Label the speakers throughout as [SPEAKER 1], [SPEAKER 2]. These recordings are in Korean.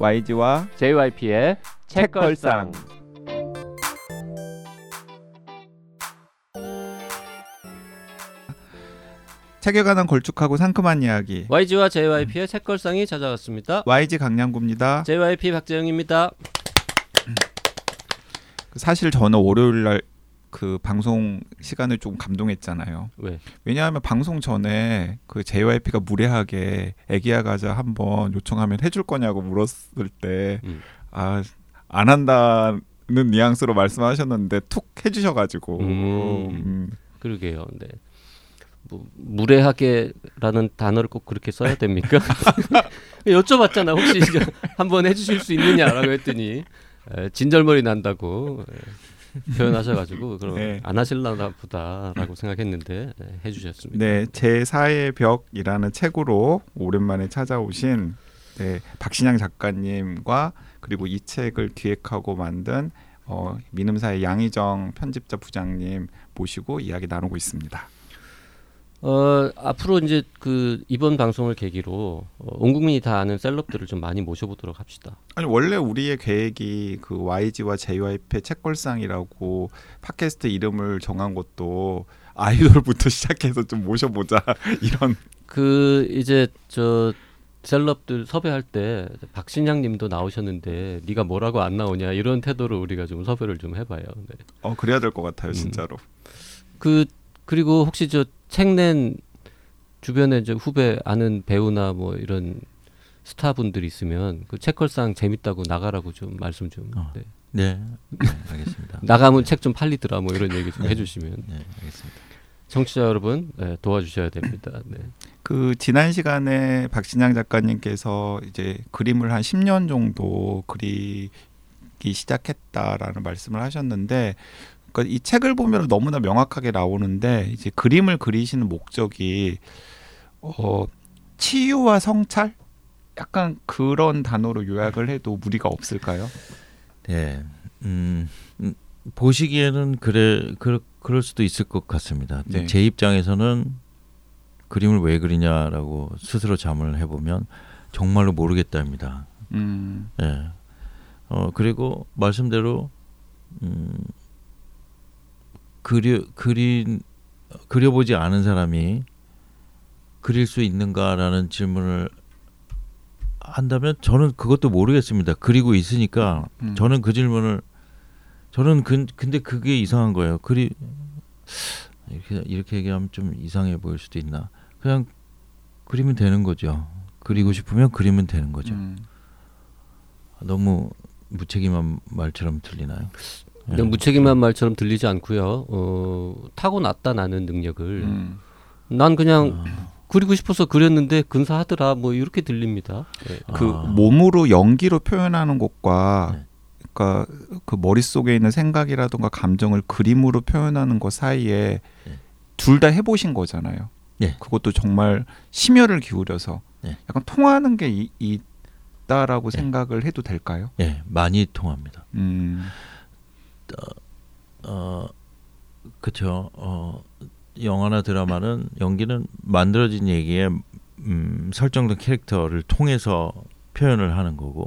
[SPEAKER 1] YG와
[SPEAKER 2] JYP의 책걸상.
[SPEAKER 1] 책에 관한 걸쭉하고 상큼한 이야기
[SPEAKER 2] YG와 JYP의 책걸상이 찾아왔습니다.
[SPEAKER 1] YG 강량구입니다.
[SPEAKER 2] JYP 박재영입니다.
[SPEAKER 1] 사실 저는 월요일 날 그 방송 시간을 좀 감동했잖아요.
[SPEAKER 2] 왜?
[SPEAKER 1] 왜냐하면 방송 전에 그 JYP가 무례하게 애기야 가자 한번 요청하면 해줄 거냐고 물었을 때
[SPEAKER 2] 음.
[SPEAKER 1] 아, 안 한다는 뉘앙스로 말씀하셨는데 툭 해주셔가지고
[SPEAKER 2] 음.
[SPEAKER 1] 음.
[SPEAKER 2] 그러게요. 네. 뭐 무례하게라는 단어를 꼭 그렇게 써야 됩니까? 여쭤봤잖아. 혹시 한번 해주실 수 있느냐라고 했더니 에, 진절머리 난다고 에, 표현하셔가지고 그럼
[SPEAKER 1] 네.
[SPEAKER 2] 안 하실라나 보다라고 생각했는데 에, 해주셨습니다.
[SPEAKER 1] 네, 제 4의 벽이라는 책으로 오랜만에 찾아오신 네, 박신양 작가님과 그리고 이 책을 기획하고 만든 어, 민음사의 양희정 편집자 부장님 모시고 이야기 나누고 있습니다.
[SPEAKER 2] 어, 앞으로 이제 그 이번 방송을 계기로 어, 온 국민이 다 아는 셀럽들을 좀 많이 모셔보도록 합시다.
[SPEAKER 1] 아니 원래 우리의 계획이 그 YG와 JYP의 책걸상이라고 팟캐스트 이름을 정한 것도 아이돌부터 시작해서 좀 모셔보자 이런
[SPEAKER 2] 그 이제 저 셀럽들 섭외할 때 박신양님도 나오셨는데 네가 뭐라고 안 나오냐 이런 태도로 우리가 좀 섭외를 좀 해봐요. 네.
[SPEAKER 1] 어 그래야 될 것 같아요
[SPEAKER 2] 음.
[SPEAKER 1] 진짜로.
[SPEAKER 2] 그 그리고 혹시 저 책 낸 주변에 이제 후배 아는 배우나 뭐 이런 스타분들 있으면 그 책걸상 재밌다고 나가라고 좀 말씀 좀
[SPEAKER 3] 어.
[SPEAKER 2] 네.
[SPEAKER 3] 네, 네, 알겠습니다.
[SPEAKER 2] 나가면 책좀 팔리더라 뭐 이런 얘기 좀 해주시면
[SPEAKER 3] 네, 알겠습니다.
[SPEAKER 2] 청취자 여러분 네, 도와주셔야 됩니다. 네.
[SPEAKER 1] 그 지난 시간에 박신양 작가님께서 이제 그림을 한 10년 정도 그리기 시작했다라는 말씀을 하셨는데 그러니까 이 책을 보면 너무나 명확하게 나오는데 이제 그림을 그리시는 목적이 어 치유와 성찰 약간 그런 단어로 요약을 해도 무리가 없을까요?
[SPEAKER 3] 네, 음, 음, 보시기에는 그래 그, 그럴 수도 있을 것 같습니다.
[SPEAKER 1] 네.
[SPEAKER 3] 제 입장에서는 그림을 왜 그리냐라고 스스로 자문을 해보면 정말로 모르겠다입니다.
[SPEAKER 1] 음,
[SPEAKER 3] 예. 어 그리고 말씀대로 음 그려 그린 그려보지 않은 사람이 그릴 수 있는가라는 질문을 한다면 저는 그것도 모르겠습니다. 그리고 있으니까
[SPEAKER 1] 음.
[SPEAKER 3] 저는 그 질문을 저는 근, 근데 그게 이상한 거예요. 그리 이렇게 이렇게 얘기하면 좀 이상해 보일 수도 있나. 그냥 그리면 되는 거죠. 그리고 싶으면 그리면 되는 거죠.
[SPEAKER 1] 음.
[SPEAKER 3] 너무 무책임한 말처럼 들리나요?
[SPEAKER 2] 근데
[SPEAKER 3] 예.
[SPEAKER 2] 무책임한 말처럼 들리지 않고요. 어, 타고났다 나는 능력을
[SPEAKER 1] 음.
[SPEAKER 2] 난 그냥
[SPEAKER 3] 아,
[SPEAKER 2] 그리고 싶어서 그렸는데 근사하더라 뭐 이렇게 들립니다. 네.
[SPEAKER 1] 그
[SPEAKER 3] 아.
[SPEAKER 1] 몸으로 연기로 표현하는 것과
[SPEAKER 3] 네.
[SPEAKER 1] 그러니까 그 머릿속에 있는 생각이라든가 감정을 그림으로 표현하는 것 사이에
[SPEAKER 3] 네.
[SPEAKER 1] 둘다 해보신 거잖아요.
[SPEAKER 3] 네.
[SPEAKER 1] 그것도 정말 심혈을 기울여서
[SPEAKER 3] 네.
[SPEAKER 1] 약간 통하는 게 이, 있다라고
[SPEAKER 3] 네.
[SPEAKER 1] 생각을 해도 될까요?
[SPEAKER 3] 예, 많이 통합니다.
[SPEAKER 1] 음,
[SPEAKER 3] 어, 그렇죠. 어, 영화나 드라마는 연기는 만들어진 얘기에 음, 설정된 캐릭터를 통해서 표현을 하는 거고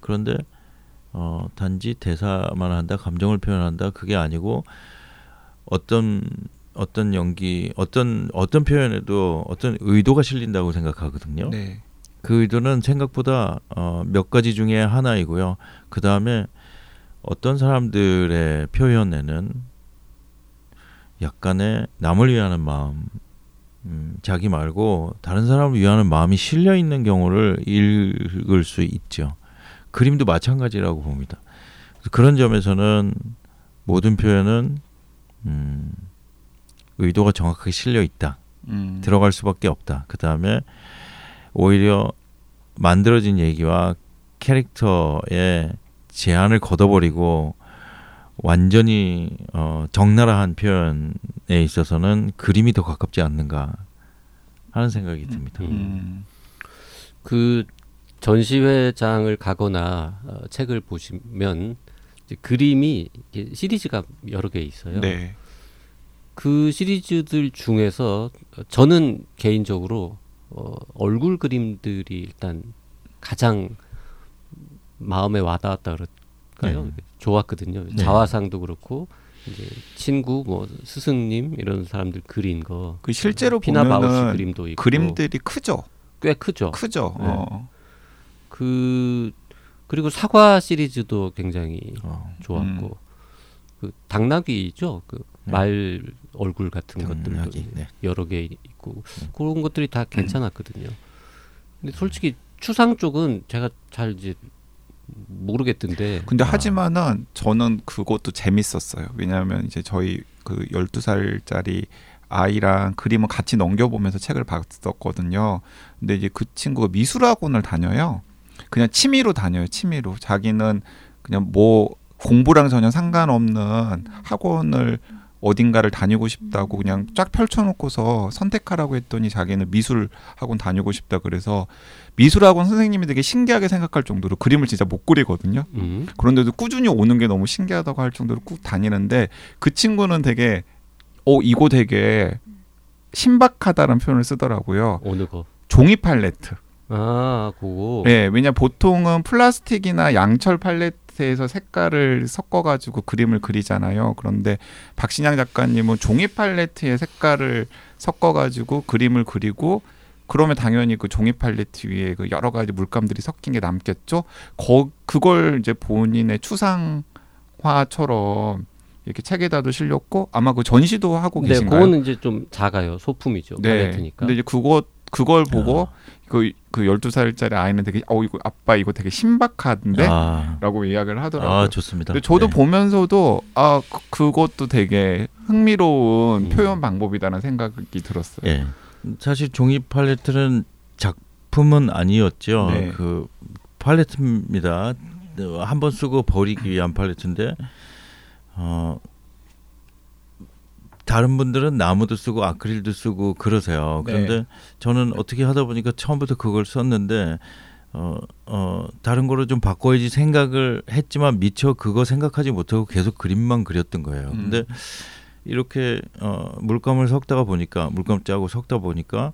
[SPEAKER 3] 그런데 어, 단지 대사만 한다, 감정을 표현한다 그게 아니고 어떤 어떤 연기, 어떤 어떤 표현에도 어떤 의도가 실린다고 생각하거든요.
[SPEAKER 1] 네.
[SPEAKER 3] 그 의도는 생각보다 어, 몇 가지 중에 하나이고요. 그 다음에 어떤 사람들의 표현에는 약간의 남을 위하는 마음, 음, 자기 말고 다른 사람을 위하는 마음이 실려 있는 경우를 읽을 수 있죠. 그림도 마찬가지라고 봅니다. 그런 점에서는 모든 표현은 음, 의도가 정확하게 실려 있다.
[SPEAKER 1] 음,
[SPEAKER 3] 들어갈 수밖에 없다. 그 다음에 오히려 만들어진 얘기와 캐릭터의 제한을 걷어버리고 완전히 어, 적나라한 표현에 있어서는 그림이 더 가깝지 않는가 하는 생각이 듭니다.
[SPEAKER 1] 음,
[SPEAKER 2] 그 전시회장을 가거나 어, 책을 보시면 이제 그림이 이렇게 시리즈가 여러 개 있어요.
[SPEAKER 1] 네.
[SPEAKER 2] 그 시리즈들 중에서 저는 개인적으로 어, 얼굴 그림들이 일단 가장 마음에 와닿았다 그럴까요?
[SPEAKER 3] 네.
[SPEAKER 2] 좋았거든요.
[SPEAKER 3] 네.
[SPEAKER 2] 자화상도 그렇고 이제 친구 뭐 스승님 이런 사람들 그린 거
[SPEAKER 1] 그 실제로
[SPEAKER 2] 피나 바우시 그림도 있고
[SPEAKER 1] 그림들이 크죠.
[SPEAKER 2] 꽤 크죠.
[SPEAKER 1] 크죠.
[SPEAKER 2] 네.
[SPEAKER 1] 어.
[SPEAKER 2] 그 그리고 사과 시리즈도 굉장히
[SPEAKER 3] 어,
[SPEAKER 2] 좋았고
[SPEAKER 1] 음.
[SPEAKER 2] 그 당나귀죠. 그
[SPEAKER 3] 네.
[SPEAKER 2] 말 얼굴 같은 것들도
[SPEAKER 3] 당나귀, 네.
[SPEAKER 2] 여러 개 있고
[SPEAKER 3] 음.
[SPEAKER 2] 그런 것들이 다 괜찮았거든요. 근데 솔직히 추상 쪽은 제가 잘 이제 모르겠던데
[SPEAKER 1] 근데
[SPEAKER 3] 아.
[SPEAKER 1] 하지만은 저는 그것도 재밌었어요. 왜냐하면 이제 저희 그 12살짜리 아이랑 그림을 같이 넘겨보면서 책을 봤었거든요. 근데 이제 그 친구가 미술학원을 다녀요. 그냥 취미로 다녀요. 취미로. 자기는 그냥 뭐 공부랑 전혀 상관없는 학원을 어딘가를 다니고 싶다고 그냥 쫙 펼쳐놓고서 선택하라고 했더니 자기는 미술 학원 다니고 싶다 그래서 미술 학원 선생님이 되게 신기하게 생각할 정도로 그림을 진짜 못 그리거든요.
[SPEAKER 2] 음.
[SPEAKER 1] 그런데도 꾸준히 오는 게 너무 신기하다고 할 정도로 꾹 다니는데 그 친구는 되게 어 이거 되게 신박하다는 표현을 쓰더라고요.
[SPEAKER 2] 어느 거?
[SPEAKER 1] 종이 팔레트.
[SPEAKER 2] 아, 그거.
[SPEAKER 1] 네, 왜냐 보통은 플라스틱이나 양철 팔레트 에서 색깔을 섞어가지고 그림을 그리잖아요. 그런데 박신양 작가님은 종이 팔레트에 색깔을 섞어가지고 그림을 그리고 그러면 당연히 그 종이 팔레트 위에 그 여러 가지 물감들이 섞인 게 남겠죠. 거 그걸 이제 본인의 추상화처럼 이렇게 책에다도 실렸고 아마 그 전시도 하고
[SPEAKER 2] 네,
[SPEAKER 1] 계신가요?
[SPEAKER 2] 그거는 이제 좀 작아요. 소품이죠. 팔레트니까.
[SPEAKER 1] 근데 이제 그거 그걸 보고
[SPEAKER 3] 아.
[SPEAKER 1] 그 그 12살짜리 아이는 되게 어 이거 아빠 이거 되게 신박한데
[SPEAKER 3] 아,
[SPEAKER 1] 라고 이야기를 하더라고요.
[SPEAKER 3] 아 좋습니다.
[SPEAKER 1] 근데 저도
[SPEAKER 3] 네.
[SPEAKER 1] 보면서도 아 그- 그것도 되게 흥미로운
[SPEAKER 2] 음.
[SPEAKER 1] 표현 방법이다라는 생각이 들었어요.
[SPEAKER 3] 예. 사실 종이 팔레트는 작품은 아니었죠.
[SPEAKER 1] 네.
[SPEAKER 3] 그 팔레트입니다. 한 번 쓰고 버리기 위한 팔레트인데 어 다른 분들은 나무도 쓰고 아크릴도 쓰고 그러세요.
[SPEAKER 1] 네.
[SPEAKER 3] 그런데 저는 어떻게 하다 보니까 처음부터 그걸 썼는데 어, 어, 다른 거로 좀 바꿔야지 생각을 했지만 미처 그거 생각하지 못하고 계속 그림만 그렸던 거예요.
[SPEAKER 1] 음.
[SPEAKER 3] 근데 이렇게 어, 물감을 섞다가 보니까 물감 짜고 섞다 보니까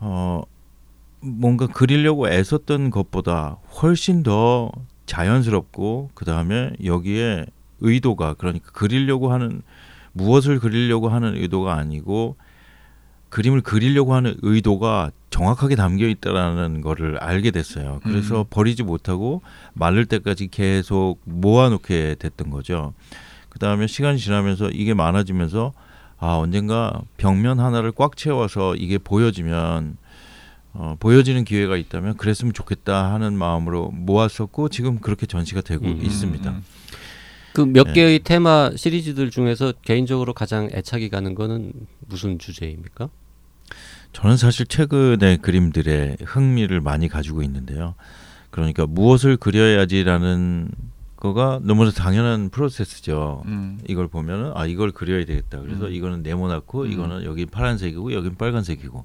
[SPEAKER 3] 어, 뭔가 그리려고 애썼던 것보다 훨씬 더 자연스럽고 그 다음에 여기에 의도가 그러니까 그리려고 하는 무엇을 그리려고 하는 의도가 아니고 그림을 그리려고 하는 의도가 정확하게 담겨 있다라는 거를 알게 됐어요. 그래서
[SPEAKER 1] 음.
[SPEAKER 3] 버리지 못하고 마를 때까지 계속 모아놓게 됐던 거죠. 그 다음에 시간이 지나면서 이게 많아지면서 아 언젠가 벽면 하나를 꽉 채워서 이게 보여지면 어, 보여지는 기회가 있다면 그랬으면 좋겠다 하는 마음으로 모았었고 지금 그렇게 전시가 되고
[SPEAKER 2] 음.
[SPEAKER 3] 있습니다.
[SPEAKER 1] 음.
[SPEAKER 2] 그몇
[SPEAKER 3] 네.
[SPEAKER 2] 개의 테마 시리즈들 중에서 개인적으로 가장 애착이 가는 거는 무슨 주제입니까?
[SPEAKER 3] 저는 사실 최근의 그림들에 흥미를 많이 가지고 있는데요. 그러니까 무엇을 그려야지라는 거가 너무나 당연한 프로세스죠.
[SPEAKER 1] 음.
[SPEAKER 3] 이걸 보면은 아 이걸 그려야 되겠다. 그래서
[SPEAKER 1] 음.
[SPEAKER 3] 이거는 네모나고
[SPEAKER 1] 음.
[SPEAKER 3] 이거는 여기 파란색이고 여긴 빨간색이고.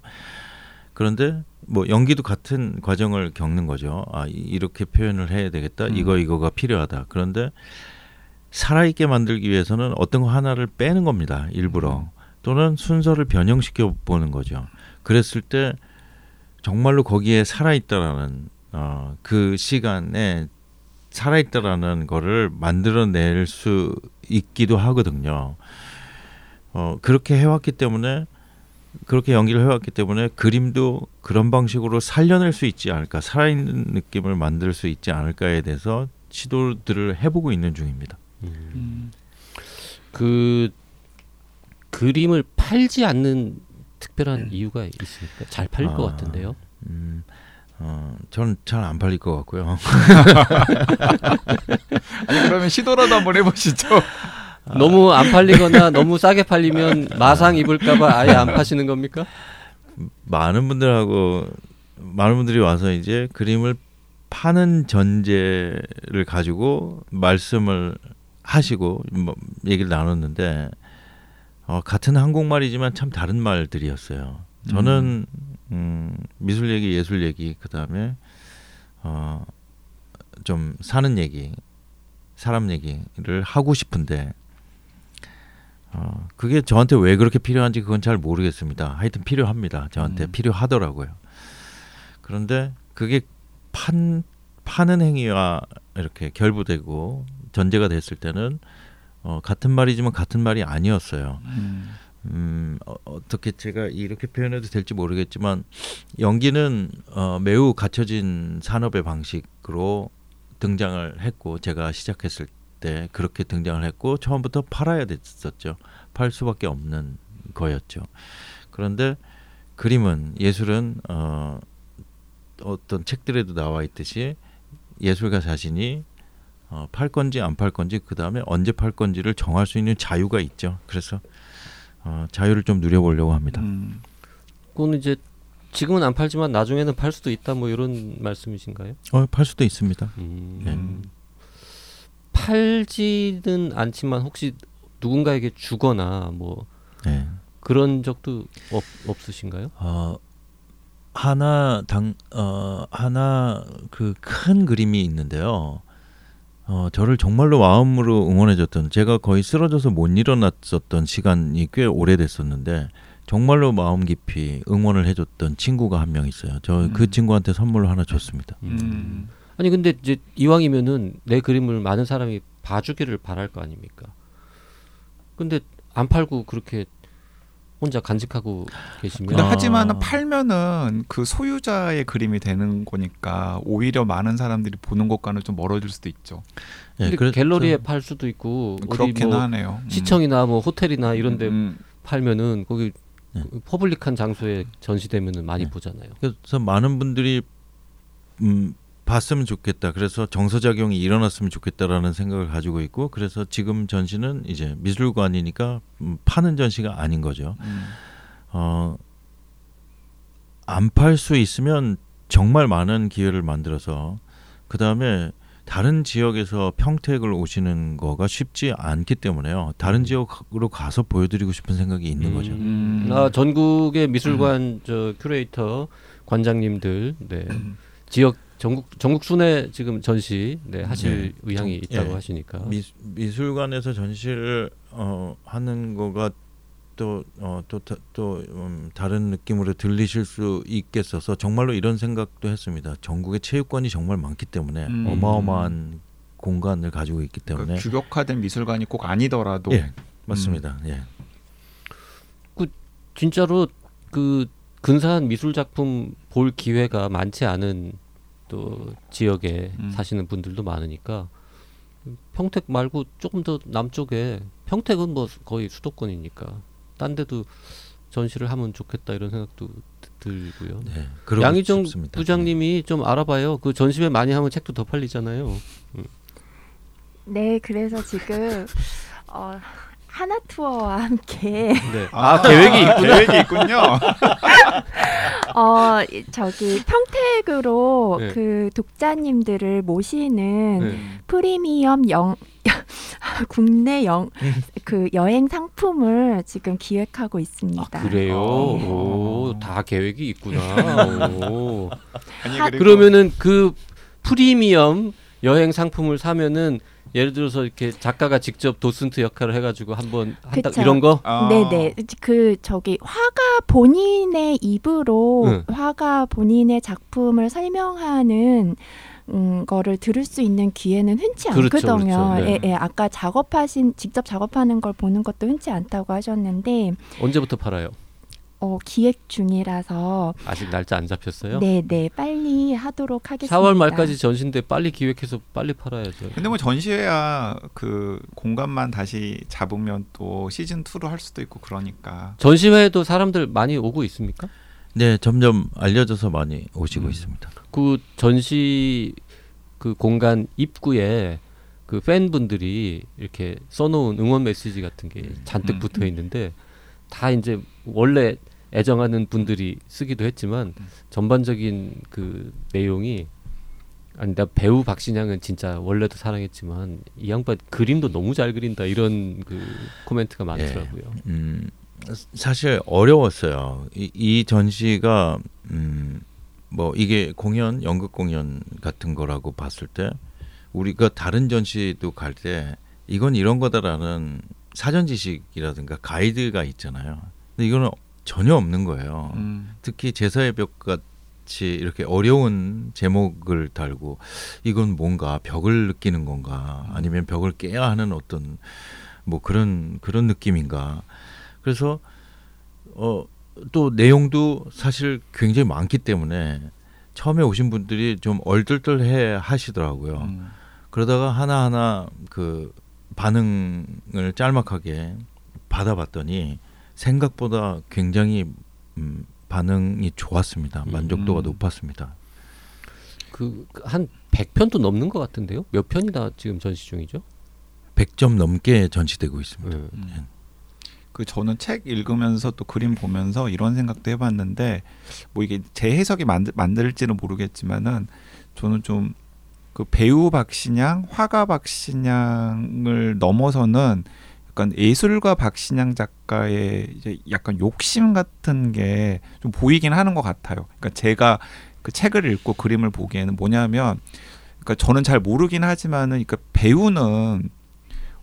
[SPEAKER 3] 그런데 뭐 연기도 같은 과정을 겪는 거죠. 아 이- 이렇게 표현을 해야 되겠다.
[SPEAKER 1] 음.
[SPEAKER 3] 이거 이거가 필요하다. 그런데 살아있게 만들기 위해서는 어떤 거 하나를 빼는 겁니다. 일부러 또는 순서를 변형시켜 보는 거죠. 그랬을 때 정말로 거기에 살아있다라는 어, 그 시간에 살아있다라는 거를 만들어낼 수 있기도 하거든요. 어, 그렇게 해왔기 때문에 그렇게 연기를 해왔기 때문에 그림도 그런 방식으로 살려낼 수 있지 않을까 살아있는 느낌을 만들 수 있지 않을까에 대해서 시도들을 해보고 있는 중입니다.
[SPEAKER 1] 음.
[SPEAKER 2] 그 그림을 팔지 않는 특별한 이유가 있습니까? 잘 팔릴 것
[SPEAKER 3] 아.
[SPEAKER 2] 같은데요.
[SPEAKER 3] 음, 어, 저는 잘 안 팔릴 것 같고요.
[SPEAKER 1] 아니 그러면 시도라도 한번 해보시죠.
[SPEAKER 2] 너무 안 팔리거나 너무 싸게 팔리면 마상 입을까봐 아예 안 파시는 겁니까?
[SPEAKER 3] 많은 분들하고 많은 분들이 와서 이제 그림을 파는 전제를 가지고 말씀을 하시고 뭐 얘기를 나눴는데 어, 같은 한국말이지만 참 다른 말들이었어요. 저는 음, 미술 얘기, 예술 얘기, 그 다음에 어, 좀 사는 얘기, 사람 얘기를 하고 싶은데 어, 그게 저한테 왜 그렇게 필요한지 그건 잘 모르겠습니다. 하여튼 필요합니다. 저한테
[SPEAKER 1] 음.
[SPEAKER 3] 필요하더라고요. 그런데 그게 판 파는 행위와 이렇게 결부되고 전제가 됐을 때는 어, 같은 말이지만 같은 말이 아니었어요.
[SPEAKER 1] 음.
[SPEAKER 3] 음, 어, 어떻게 제가 이렇게 표현해도 될지 모르겠지만 연기는 어, 매우 갖춰진 산업의 방식으로 등장을 했고 제가 시작했을 때 그렇게 등장을 했고 처음부터 팔아야 됐었죠. 팔 수밖에 없는 거였죠. 그런데 그림은 예술은 어, 어떤 책들에도 나와 있듯이 예술가 자신이 어, 팔 건지 안 팔 건지 그 다음에 언제 팔 건지를 정할 수 있는 자유가 있죠. 그래서 어, 자유를 좀 누려보려고 합니다.
[SPEAKER 1] 음.
[SPEAKER 2] 그거는 이제 지금은 안 팔지만 나중에는 팔 수도 있다 뭐 이런 말씀이신가요?
[SPEAKER 3] 어, 팔 수도 있습니다.
[SPEAKER 2] 음.
[SPEAKER 3] 네.
[SPEAKER 2] 팔지는 않지만 혹시 누군가에게 주거나 뭐
[SPEAKER 3] 네.
[SPEAKER 2] 그런 적도 없, 없으신가요?
[SPEAKER 3] 어, 하나 당 어, 하나 그 큰 그림이 있는데요. 어, 저를 정말로 마음으로 응원해줬던 제가 거의 쓰러져서 못 일어났었던 시간이 꽤 오래됐었는데 정말로 마음 깊이 응원을 해줬던 친구가 한 명 있어요. 저그
[SPEAKER 1] 음.
[SPEAKER 3] 친구한테 선물로 하나 줬습니다.
[SPEAKER 1] 음.
[SPEAKER 2] 아니 근데 이제 이왕이면은 내 그림을 많은 사람이 봐주기를 바랄 거 아닙니까? 근데 안 팔고 그렇게 혼자 간직하고 계시면
[SPEAKER 1] 근데
[SPEAKER 3] 아.
[SPEAKER 1] 하지만 팔면은 그 소유자의 그림이 되는 거니까 오히려 많은 사람들이 보는 것과는 좀 멀어질 수도 있죠.
[SPEAKER 3] 예,
[SPEAKER 2] 근데
[SPEAKER 3] 그래서-
[SPEAKER 2] 갤러리에 팔 수도 있고 어디
[SPEAKER 1] 그렇긴
[SPEAKER 2] 뭐
[SPEAKER 1] 하네요. 음.
[SPEAKER 2] 시청이나 뭐 호텔이나 이런데
[SPEAKER 1] 음,
[SPEAKER 2] 팔면은 거기
[SPEAKER 3] 네.
[SPEAKER 2] 퍼블릭한 장소에 전시되면은 많이
[SPEAKER 3] 네.
[SPEAKER 2] 보잖아요.
[SPEAKER 3] 그래서 많은 분들이 음, 봤으면 좋겠다. 그래서 정서작용이 일어났으면 좋겠다라는 생각을 가지고 있고 그래서 지금 전시는 이제 미술관이니까 음, 파는 전시가 아닌 거죠.
[SPEAKER 1] 음.
[SPEAKER 3] 어, 안 팔 수 있으면 정말 많은 기회를 만들어서 그 다음에 다른 지역에서 평택을 오시는 거가 쉽지 않기 때문에요. 다른 지역으로 가서 보여드리고 싶은 생각이 있는 거죠.
[SPEAKER 1] 음.
[SPEAKER 2] 아, 전국의 미술관 저 큐레이터 관장님들 네. 지역 전국 전국 순회 지금 전시 네, 하실
[SPEAKER 3] 네.
[SPEAKER 2] 의향이
[SPEAKER 3] 정-
[SPEAKER 2] 있다고
[SPEAKER 3] 예.
[SPEAKER 2] 하시니까
[SPEAKER 3] 미, 미술관에서 전시를 어, 하는 거가 또또또 음, 다른 느낌으로 들리실 수 있겠어서 정말로 이런 생각도 했습니다. 전국에 체육관이 정말 많기 때문에
[SPEAKER 1] 음.
[SPEAKER 3] 어마어마한 공간을 가지고 있기 때문에
[SPEAKER 1] 그러니까 규격화된 미술관이 꼭 아니더라도
[SPEAKER 3] 예 맞습니다. 예.
[SPEAKER 2] 진짜로 그 근사한 미술 작품 볼 기회가 많지 않은 또 지역에
[SPEAKER 1] 음.
[SPEAKER 2] 사시는 분들도 많으니까 평택 말고 조금 더 남쪽에 평택은 뭐 거의 수도권이니까 딴 데도 전시를 하면 좋겠다 이런 생각도 드- 들고요.
[SPEAKER 3] 네,
[SPEAKER 2] 양희정
[SPEAKER 3] 싶습니다.
[SPEAKER 2] 부장님이 좀 알아봐요. 그 전시회 많이 하면 책도 더 팔리잖아요.
[SPEAKER 4] 네, 그래서 지금 어, 하나 투어와 함께
[SPEAKER 2] 네. 아, 계획이 있구나.
[SPEAKER 1] 계획이 있군요.
[SPEAKER 4] 어 이- 저기 평택으로
[SPEAKER 2] 네.
[SPEAKER 4] 그 독자님들을 모시는
[SPEAKER 2] 네.
[SPEAKER 4] 프리미엄 영 국내 영 그 여행 상품을 지금 기획하고 있습니다.
[SPEAKER 2] 아, 그래요.
[SPEAKER 1] 어.
[SPEAKER 2] 오, 다 계획이 있구나. 오.
[SPEAKER 1] 아니,
[SPEAKER 2] 그러면은 그 프리미엄 여행 상품을 사면은 예를 들어서 이렇게 작가가 직접 도슨트 역할을 해가지고 한번 한다. 이런 거.
[SPEAKER 1] 아,
[SPEAKER 4] 네네 그 저기 화가 본인의 입으로
[SPEAKER 2] 응.
[SPEAKER 4] 화가 본인의 작품을 설명하는 음, 거를 들을 수 있는 기회는 흔치
[SPEAKER 2] 그렇죠,
[SPEAKER 4] 않거든요.
[SPEAKER 2] 그렇죠. 네.
[SPEAKER 4] 예, 예. 아까 작업하신 직접 작업하는 걸 보는 것도 흔치 않다고 하셨는데
[SPEAKER 2] 언제부터 팔아요?
[SPEAKER 4] 어, 기획 중이라서
[SPEAKER 2] 아직 날짜 안 잡혔어요?
[SPEAKER 4] 네 네 빨리 하도록 하겠습니다.
[SPEAKER 2] 4월 말까지 전시인데 빨리 기획해서 빨리 팔아야죠.
[SPEAKER 1] 근데 뭐 전시회야 그 공간만 다시 잡으면 또 시즌 2로 할 수도 있고 그러니까.
[SPEAKER 2] 전시회에도 사람들 많이 오고 있습니까?
[SPEAKER 3] 네, 점점 알려져서 많이 오시고
[SPEAKER 2] 음.
[SPEAKER 3] 있습니다.
[SPEAKER 2] 그 전시 그 공간 입구에 그 팬분들이 이렇게 써놓은 응원 메시지 같은 게 잔뜩
[SPEAKER 1] 음.
[SPEAKER 2] 붙어 있는데 다 이제 원래 애정하는 분들이 쓰기도 했지만
[SPEAKER 1] 음.
[SPEAKER 2] 전반적인 그 내용이 아니 나 배우 박신양은 진짜 원래도 사랑했지만 이 양반 그림도 너무 잘 그린다 이런 그 코멘트가 많더라고요.
[SPEAKER 3] 음, 사실 어려웠어요. 이, 이 전시가 음, 뭐 이게 공연, 연극 공연 같은 거라고 봤을 때 우리가 다른 전시도 갈 때 이건 이런 거다라는 사전 지식이라든가 가이드가 있잖아요. 근데 이거는 전혀 없는 거예요.
[SPEAKER 1] 음.
[SPEAKER 3] 특히 제사의 벽 같이 이렇게 어려운 제목을 달고 이건 뭔가 벽을 느끼는 건가 아니면 벽을 깨야 하는 어떤 뭐 그런 그런 느낌인가 그래서 어 또 내용도 사실 굉장히 많기 때문에 처음에 오신 분들이 좀 얼떨떨해 하시더라고요.
[SPEAKER 1] 음.
[SPEAKER 3] 그러다가 하나하나 그 반응을 짤막하게 받아봤더니 생각보다 굉장히 음, 반응이 좋았습니다. 만족도가
[SPEAKER 1] 음.
[SPEAKER 3] 높았습니다.
[SPEAKER 2] 그 한 100편도 넘는 것 같은데요. 몇 편이나 지금 전시 중이죠?
[SPEAKER 3] 100점 넘게 전시되고 있습니다.
[SPEAKER 2] 네.
[SPEAKER 1] 음. 그 저는 책 읽으면서 또 그림 보면서 이런 생각도 해봤는데 뭐 이게 제 해석이 만들, 만들지는 모르겠지만은 저는 좀 그 배우 박신양, 화가 박신양을 넘어서는 약간 예술가 박신양 작가의 이제 약간 욕심 같은 게 좀 보이긴 하는 것 같아요. 그러니까 제가 그 책을 읽고 그림을 보기에는 뭐냐면, 그러니까 저는 잘 모르긴 하지만은, 그러니까 배우는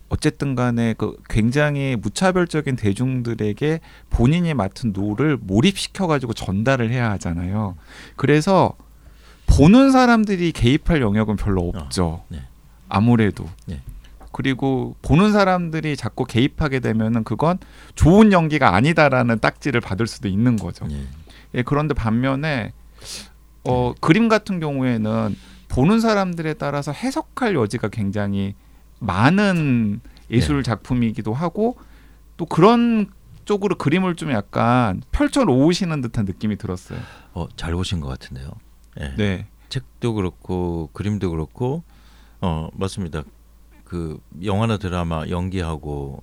[SPEAKER 1] 어쨌든 간에 그 굉장히 무차별적인 대중들에게 본인이 맡은 role을 몰입시켜 가지고 전달을 해야 하잖아요. 그래서 보는 사람들이 개입할 영역은 별로 없죠.
[SPEAKER 3] 네.
[SPEAKER 1] 아무래도.
[SPEAKER 3] 네.
[SPEAKER 1] 그리고 보는 사람들이 자꾸 개입하게 되면은 그건 좋은 연기가 아니다라는 딱지를 받을 수도 있는 거죠.
[SPEAKER 3] 예.
[SPEAKER 1] 예, 그런데 반면에 어, 그림 같은 경우에는 보는 사람들에 따라서 해석할 여지가 굉장히 많은 예술 작품이기도 하고 또 그런 쪽으로 그림을 좀 약간 펼쳐 놓으시는 듯한 느낌이 들었어요.
[SPEAKER 3] 어, 잘 보신 것 같은데요. 예.
[SPEAKER 1] 네.
[SPEAKER 3] 책도 그렇고 그림도 그렇고 어 맞습니다. 그 영화나 드라마 연기하고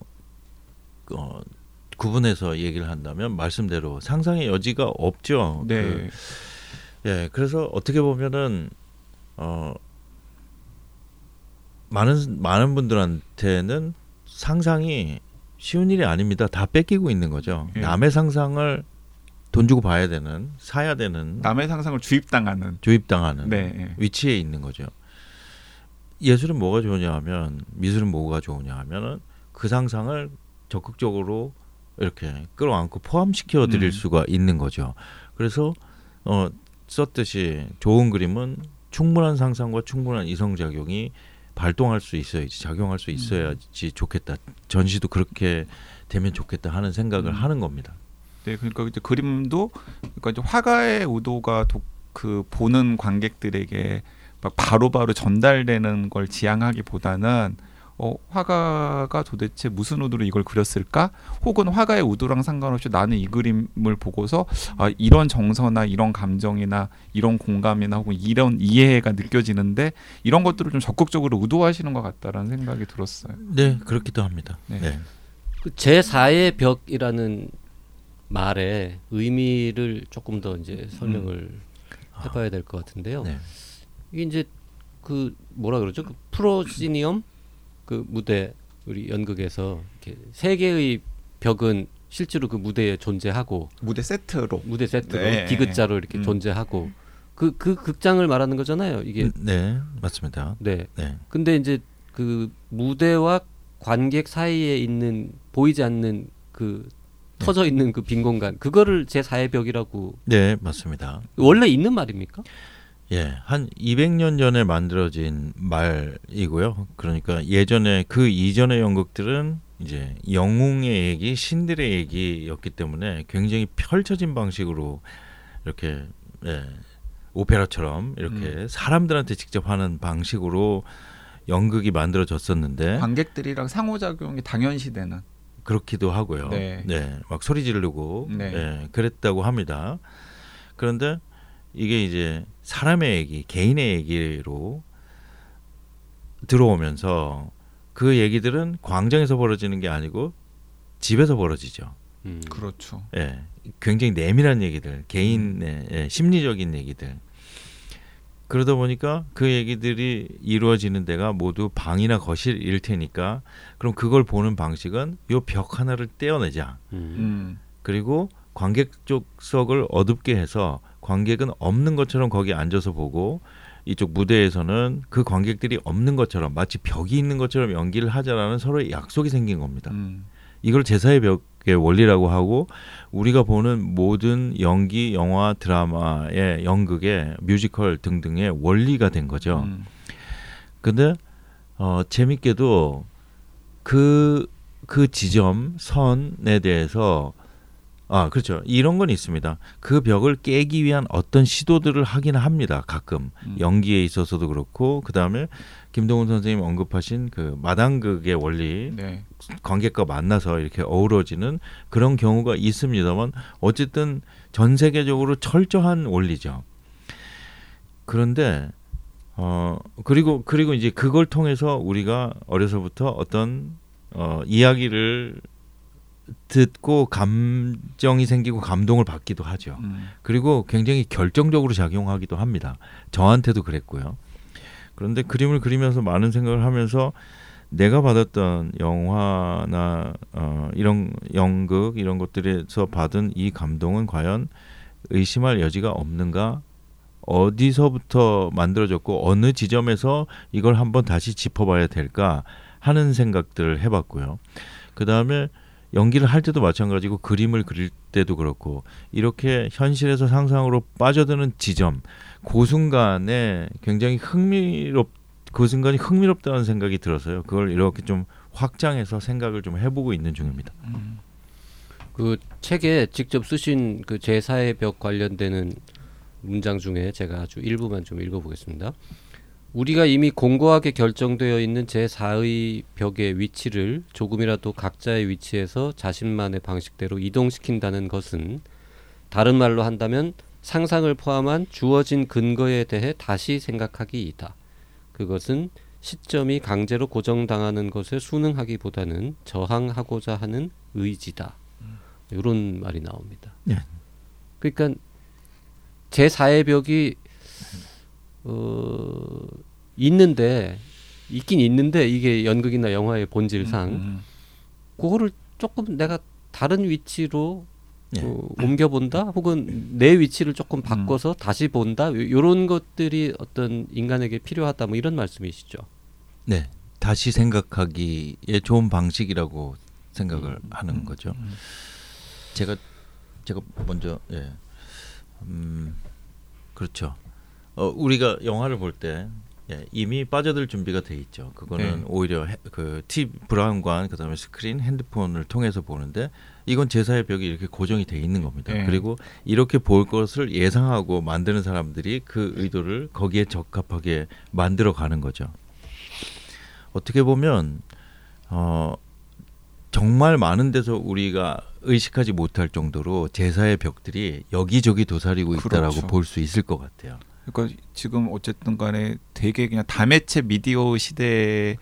[SPEAKER 3] 어 구분해서 얘기를 한다면 말씀대로 상상의 여지가 없죠.
[SPEAKER 1] 네.
[SPEAKER 3] 그, 예, 그래서 어떻게 보면은 어 많은 많은 분들한테는 상상이 쉬운 일이 아닙니다. 다 뺏기고 있는 거죠.
[SPEAKER 1] 예.
[SPEAKER 3] 남의 상상을 돈 주고 봐야 되는 사야 되는
[SPEAKER 1] 남의 상상을 주입당하는
[SPEAKER 3] 조입당하는
[SPEAKER 1] 네. 예.
[SPEAKER 3] 위치에 있는 거죠. 예술은 뭐가 좋으냐 하면 미술은 뭐가 좋으냐 하면은 그 상상을 적극적으로 이렇게 끌어안고 포함시켜 드릴
[SPEAKER 1] 음.
[SPEAKER 3] 수가 있는 거죠. 그래서 어 썼듯이 좋은 그림은 충분한 상상과 충분한 이성 작용이 발동할 수 있어야지 작용할 수 있어야지 좋겠다. 전시도 그렇게 되면 좋겠다 하는 생각을
[SPEAKER 1] 음.
[SPEAKER 3] 하는 겁니다.
[SPEAKER 1] 네, 그러니까 이제 그림도 그러니까 이제 화가의 의도가 도, 그 보는 관객들에게 막 바로 바로 전달되는 걸 지향하기보다는 어, 화가가 도대체 무슨 의도로 이걸 그렸을까? 혹은 화가의 의도랑 상관없이 나는 이 그림을 보고서 아, 이런 정서나 이런 감정이나 이런 공감이나 혹은 이런 이해가 느껴지는데 이런 것들을 좀 적극적으로 의도하시는 것 같다라는 생각이 들었어요.
[SPEAKER 3] 네, 그렇기도 합니다.
[SPEAKER 1] 네.
[SPEAKER 3] 네.
[SPEAKER 2] 그 제4의 벽이라는 말의 의미를 조금 더 이제 설명을 해봐야 될 것 같은데요.
[SPEAKER 3] 네.
[SPEAKER 2] 이게 이제 그 뭐라 그러죠? 그 프로시니엄 그 무대 우리 연극에서 이렇게 세 개의 벽은 실제로 그 무대에 존재하고
[SPEAKER 1] 무대 세트로
[SPEAKER 2] 무대 세트로
[SPEAKER 1] 네.
[SPEAKER 2] 디귿자로 이렇게
[SPEAKER 1] 음.
[SPEAKER 2] 존재하고 그그 극장을 말하는 거잖아요. 이게
[SPEAKER 3] 네, 맞습니다.
[SPEAKER 2] 네.
[SPEAKER 3] 네.
[SPEAKER 2] 근데 이제 그 무대와 관객 사이에 있는 보이지 않는 그
[SPEAKER 3] 네.
[SPEAKER 2] 터져 있는 그 빈 공간 그거를 제 4의 벽이라고
[SPEAKER 3] 네, 맞습니다.
[SPEAKER 2] 원래 있는 말입니까?
[SPEAKER 3] 예, 한 200년 전에 만들어진 말이고요. 그러니까 예전에 그 이전의 연극들은 이제 영웅의 얘기, 신들의 얘기였기 때문에 굉장히 펼쳐진 방식으로 이렇게 예, 오페라처럼 이렇게 사람들한테 직접 하는 방식으로 연극이 만들어졌었는데
[SPEAKER 1] 관객들이랑 상호작용이 당연시되는
[SPEAKER 3] 그렇기도 하고요.
[SPEAKER 1] 네.
[SPEAKER 3] 네. 막 소리 지르고
[SPEAKER 1] 네.
[SPEAKER 3] 예, 그랬다고 합니다. 그런데 이게 이제 사람의 얘기, 개인의 얘기로 들어오면서 그 얘기들은 광장에서 벌어지는 게 아니고 집에서 벌어지죠.
[SPEAKER 2] 음.
[SPEAKER 1] 그렇죠.
[SPEAKER 3] 예, 굉장히 내밀한 얘기들, 개인의 예, 심리적인 얘기들. 그러다 보니까 그 얘기들이 이루어지는 데가 모두 방이나 거실일 테니까 그럼 그걸 보는 방식은 요 벽 하나를 떼어내자.
[SPEAKER 2] 음.
[SPEAKER 1] 음.
[SPEAKER 3] 그리고 관객 쪽석을 어둡게 해서 관객은 없는 것처럼 거기 앉아서 보고 이쪽 무대에서는 그 관객들이 없는 것처럼 마치 벽이 있는 것처럼 연기를 하자라는 서로의 약속이 생긴 겁니다.
[SPEAKER 1] 음.
[SPEAKER 3] 이걸 제사의 원리라고 하고 우리가 보는 모든 연기, 영화, 드라마의 연극의 뮤지컬 등등의 원리가 된 거죠.
[SPEAKER 1] 음.
[SPEAKER 3] 근데 어 재밌게도 그그 지점 선에 대해서 아 그렇죠 이런 건 있습니다 그 벽을 깨기 위한 어떤 시도들을 하긴 합니다 가끔
[SPEAKER 1] 음.
[SPEAKER 3] 연기에 있어서도 그렇고 그 다음에 김동훈 선생님 언급하신 그 마당극의 원리
[SPEAKER 1] 네.
[SPEAKER 3] 관객과 만나서 이렇게 어우러지는 그런 경우가 있습니다만 어쨌든 전 세계적으로 철저한 원리죠. 그런데 어 그리고 그리고 이제 그걸 통해서 우리가 어려서부터 어떤 어 이야기를 듣고 감정이 생기고 감동을 받기도 하죠.
[SPEAKER 1] 음.
[SPEAKER 3] 그리고 굉장히 결정적으로 작용하기도 합니다. 저한테도 그랬고요. 그런데 그림을 그리면서 많은 생각을 하면서 내가 받았던 영화나 어, 이런 연극 이런 것들에서 받은 이 감동은 과연 의심할 여지가 없는가? 어디서부터 만들어졌고 어느 지점에서 이걸 한번 다시 짚어봐야 될까 하는 생각들을 해봤고요. 그 다음에 연기를 할 때도 마찬가지고 그림을 그릴 때도 그렇고 이렇게 현실에서 상상으로 빠져드는 지점 그 순간에 굉장히 흥미롭 그 순간이 흥미롭다는 생각이 들어서요. 그걸 이렇게 좀 확장해서 생각을 좀 해보고 있는 중입니다.
[SPEAKER 1] 음.
[SPEAKER 2] 그 책에 직접 쓰신 그 제4의 벽 관련되는 문장 중에 제가 아주 일부만 좀 읽어보겠습니다. 우리가 이미 공고하게 결정되어 있는 제4의 벽의 위치를 조금이라도 각자의 위치에서 자신만의 방식대로 이동시킨다는 것은 다른 말로 한다면 상상을 포함한 주어진 근거에 대해 다시 생각하기이다. 그것은 시점이 강제로 고정당하는 것에 순응하기보다는 저항하고자 하는 의지다. 이런 말이 나옵니다.
[SPEAKER 3] 예.
[SPEAKER 2] 그러니까 제 4의 벽이 어, 있는데 있긴 있는데 이게 연극이나 영화의 본질상
[SPEAKER 1] 음.
[SPEAKER 2] 그거를 조금 내가 다른 위치로
[SPEAKER 3] 예.
[SPEAKER 2] 어, 옮겨본다 혹은 내 위치를 조금 바꿔서 다시 본다 이런 것들이 어떤 인간에게 필요하다 뭐 이런 말씀이시죠.
[SPEAKER 3] 네, 다시 생각하기에 좋은 방식이라고 생각을 하는 거죠.
[SPEAKER 1] 음.
[SPEAKER 3] 제가 제가 먼저 예, 음, 그렇죠. 어, 우리가 영화를 볼때 예, 이미 빠져들 준비가 돼 있죠. 그거는
[SPEAKER 1] 네.
[SPEAKER 3] 오히려 해, 그 티, 브라운관 그다음에 스크린, 핸드폰을 통해서 보는데 이건 제사의 벽이 이렇게 고정이 돼 있는 겁니다.
[SPEAKER 1] 네.
[SPEAKER 3] 그리고 이렇게 볼 것을 예상하고 만드는 사람들이 그 의도를 거기에 적합하게 만들어 가는 거죠. 어떻게 보면 어 정말 많은 데서 우리가 의식하지 못할 정도로 제사의 벽들이 여기저기 도사리고 있다라고
[SPEAKER 1] 그렇죠.
[SPEAKER 3] 볼수 있을 것 같아요.
[SPEAKER 1] 그러니까 지금 어쨌든 간에 되게 그냥 다매체 미디어 시대에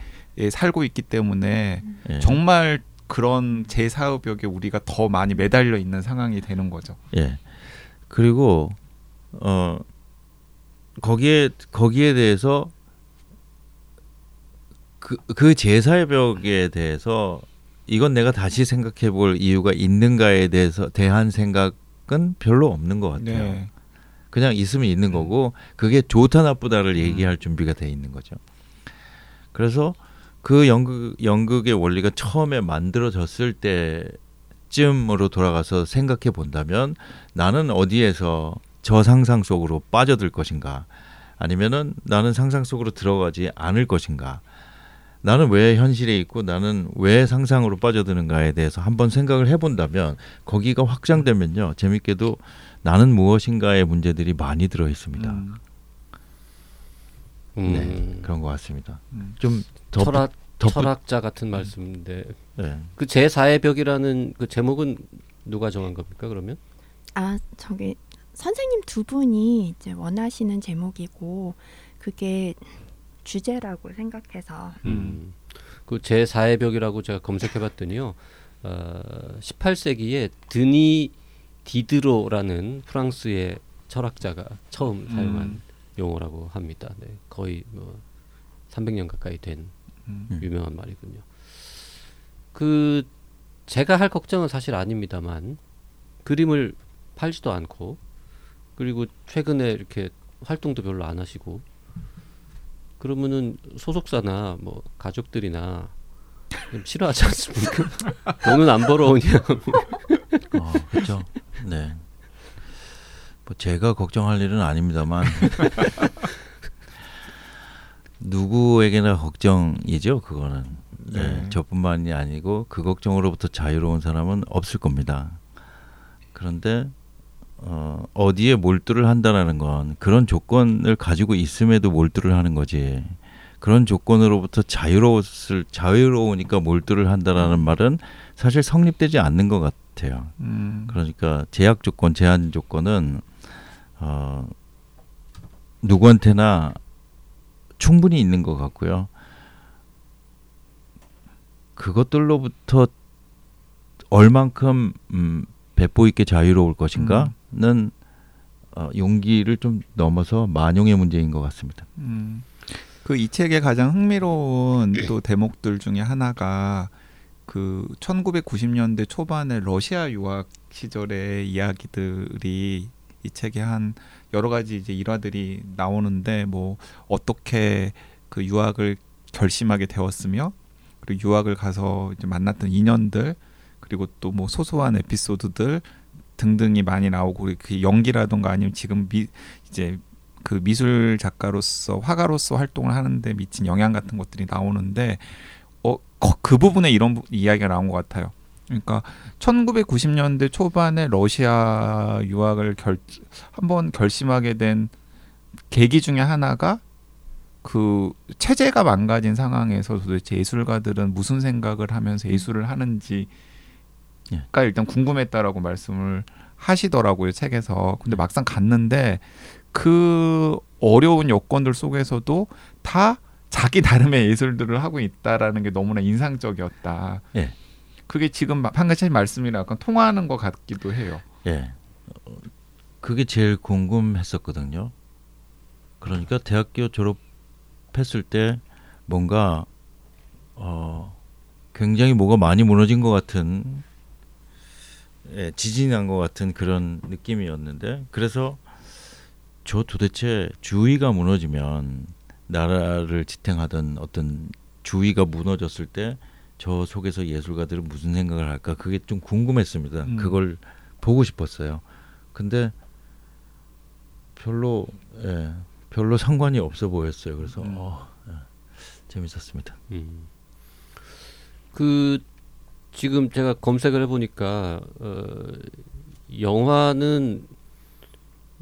[SPEAKER 1] 살고 있기 때문에
[SPEAKER 3] 예.
[SPEAKER 1] 정말 그런 제사의벽에 우리가 더 많이 매달려 있는 상황이 되는 거죠.
[SPEAKER 3] 예. 그리고 어 거기에 거기에 대해서 그, 그 제사의 벽에 대해서 이건 내가 다시 생각해 볼 이유가 있는가에 대해서 대한 생각은 별로 없는 것 같아요.
[SPEAKER 1] 네.
[SPEAKER 3] 그냥 있으면 있는 거고 그게 좋다 나쁘다를 얘기할 준비가 돼 있는 거죠. 그래서 그 연극 연극의 원리가 처음에 만들어졌을 때쯤으로 돌아가서 생각해 본다면 나는 어디에서 저 상상 속으로 빠져들 것인가? 아니면은 나는 상상 속으로 들어가지 않을 것인가? 나는 왜 현실에 있고 나는 왜 상상으로 빠져드는가에 대해서 한번 생각을 해본다면 거기가 확장되면요. 재밌게도 나는 무엇인가의 문제들이 많이 들어 있습니다.
[SPEAKER 1] 음,
[SPEAKER 2] 음,
[SPEAKER 3] 네 그런 것 같습니다.
[SPEAKER 1] 음.
[SPEAKER 3] 좀더
[SPEAKER 2] 철학
[SPEAKER 3] 덧붙-
[SPEAKER 2] 철학자 같은 말씀인데
[SPEAKER 3] 네.
[SPEAKER 2] 그 제 4의 벽이라는 그 제목은 누가 정한 겁니까 그러면?
[SPEAKER 4] 아 저기 선생님 두 분이 이제 원하시는 제목이고 그게 주제라고 생각해서
[SPEAKER 2] 음. 그 제 4의 벽이라고 제가 검색해봤더니요. 어, 18세기에 드니 디드로라는 프랑스의 철학자가 처음 사용한
[SPEAKER 1] 음.
[SPEAKER 2] 용어라고 합니다. 네, 거의 뭐 300년 가까이 된
[SPEAKER 1] 음.
[SPEAKER 2] 유명한 말이군요. 그 제가 할 걱정은 사실 아닙니다만 그림을 팔지도 않고 그리고 최근에 이렇게 활동도 별로 안 하시고 그러면은 소속사나 뭐 가족들이나 좀 싫어하지 않습니까? 돈은 안 벌어오냐.
[SPEAKER 3] 어, 그렇죠. 네. 뭐 제가 걱정할 일은 아닙니다만 누구에게나 걱정이죠. 그거는. 네.
[SPEAKER 1] 네.
[SPEAKER 3] 저뿐만이 아니고 그 걱정으로부터 자유로운 사람은 없을 겁니다. 그런데 어, 어디에 몰두를 한다라는 건 그런 조건을 가지고 있음에도 몰두를 하는 거지. 그런 조건으로부터 자유로웠을 자유로우니까 몰두를 한다라는 말은 사실 성립되지 않는 것 같아요.
[SPEAKER 1] 음.
[SPEAKER 3] 그러니까 제약 조건, 제한 조건은 어, 누구한테나 충분히 있는 것 같고요. 그것들로부터 얼만큼 음, 배포 있게 자유로울 것인가는 어, 용기를 좀 넘어서 만용의 문제인 것 같습니다.
[SPEAKER 1] 음. 그 이 책의 가장 흥미로운 또 대목들 중에 하나가 그 1990년대 초반에 러시아 유학 시절의 이야기들이 이 책에 한 여러 가지 이제 일화들이 나오는데 뭐 어떻게 그 유학을 결심하게 되었으며 그리고 유학을 가서 이제 만났던 인연들 그리고 또 뭐 소소한 에피소드들 등등이 많이 나오고 그 연기라던가 아니면 지금 미 이제 그 미술 작가로서 화가로서 활동을 하는데 미친 영향 같은 것들이 나오는데 어 그 부분에 이런 부- 이야기가 나온 것 같아요. 그러니까 1990년대 초반에 러시아 유학을 결 한번 결심하게 된 계기 중에 하나가 그 체제가 망가진 상황에서 도대체 예술가들은 무슨 생각을 하면서 예술을 하는지가
[SPEAKER 3] 예.
[SPEAKER 1] 일단 궁금했다라고 말씀을 하시더라고요 책에서. 근데 막상 갔는데 그 어려운 여건들 속에서도 다 자기 나름의 예술들을 하고 있다라는 게 너무나 인상적이었다.
[SPEAKER 3] 예.
[SPEAKER 1] 그게 지금 판가차님 말씀이랑 약간 통하는 것 같기도 해요.
[SPEAKER 3] 예. 어, 그게 제일 궁금했었거든요. 그러니까 대학교 졸업했을 때 뭔가 어 굉장히 뭐가 많이 무너진 것 같은 예, 지진이 난 것 같은 그런 느낌이었는데 그래서 저 도대체 주의가 무너지면 나라를 지탱하던 어떤 주의가 무너졌을 때 저 속에서 예술가들은 무슨 생각을 할까 그게 좀 궁금했습니다.
[SPEAKER 1] 음.
[SPEAKER 3] 그걸 보고 싶었어요. 근데 별로 예, 별로 상관이 없어 보였어요. 그래서
[SPEAKER 1] 음.
[SPEAKER 3] 어, 예, 재밌었습니다.
[SPEAKER 2] 음. 그 지금 제가 검색을 해보니까 어, 영화는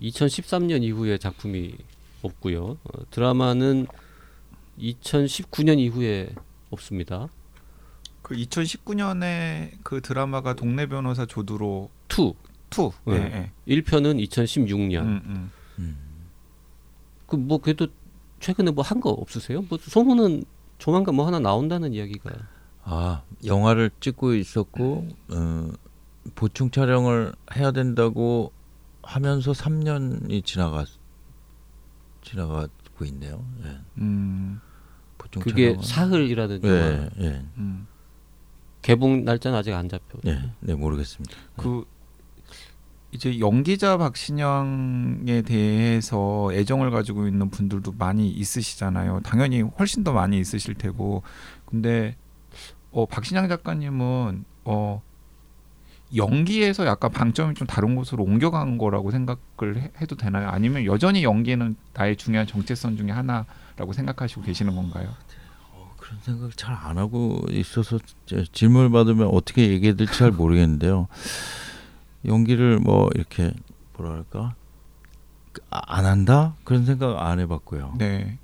[SPEAKER 2] 2013년 이후에 작품이 없고요. 어, 드라마는 2019년 이후에 없습니다.
[SPEAKER 1] 그 2019년에 그 드라마가 동네 변호사 조두로
[SPEAKER 2] 2
[SPEAKER 1] 2.
[SPEAKER 2] 네.
[SPEAKER 1] 예, 예.
[SPEAKER 2] 1편은 2016년.
[SPEAKER 1] 음, 음.
[SPEAKER 3] 음.
[SPEAKER 2] 그뭐 그래도 최근에 뭐 한 거 없으세요? 뭐 소문은 조만간 뭐 하나 나온다는 이야기가.
[SPEAKER 3] 아 영화를 찍고 있었고 어, 보충 촬영을 해야 된다고 하면서 3년이 지나가 지나가고 있네요. 예.
[SPEAKER 1] 음,
[SPEAKER 3] 보충
[SPEAKER 2] 그게
[SPEAKER 3] 촬영은-
[SPEAKER 2] 사흘이라는 영화.
[SPEAKER 3] 예, 예,
[SPEAKER 1] 음.
[SPEAKER 2] 개봉 날짜는 아직 안 잡혀.
[SPEAKER 3] 예, 네 모르겠습니다.
[SPEAKER 1] 그 이제 연기자 박신영에 대해서 애정을 가지고 있는 분들도 많이 있으시잖아요. 당연히 훨씬 더 많이 있으실 테고. 근데 어 박신양 작가님은 어 연기에서 약간 방점이 좀 다른 곳으로 옮겨간 거라고 생각을 해, 해도 되나요? 아니면 여전히 연기는 나의 중요한 정체성 중에 하나라고 생각하시고 계시는 건가요?
[SPEAKER 3] 어, 그런 생각 잘 안 하고 있어서 저- 질문을 받으면 어떻게 얘기해야 될지 잘 모르겠는데요. 연기를 뭐 이렇게 뭐랄까 그, 아, 안 한다 그런 생각 안 해봤고요.
[SPEAKER 1] 네.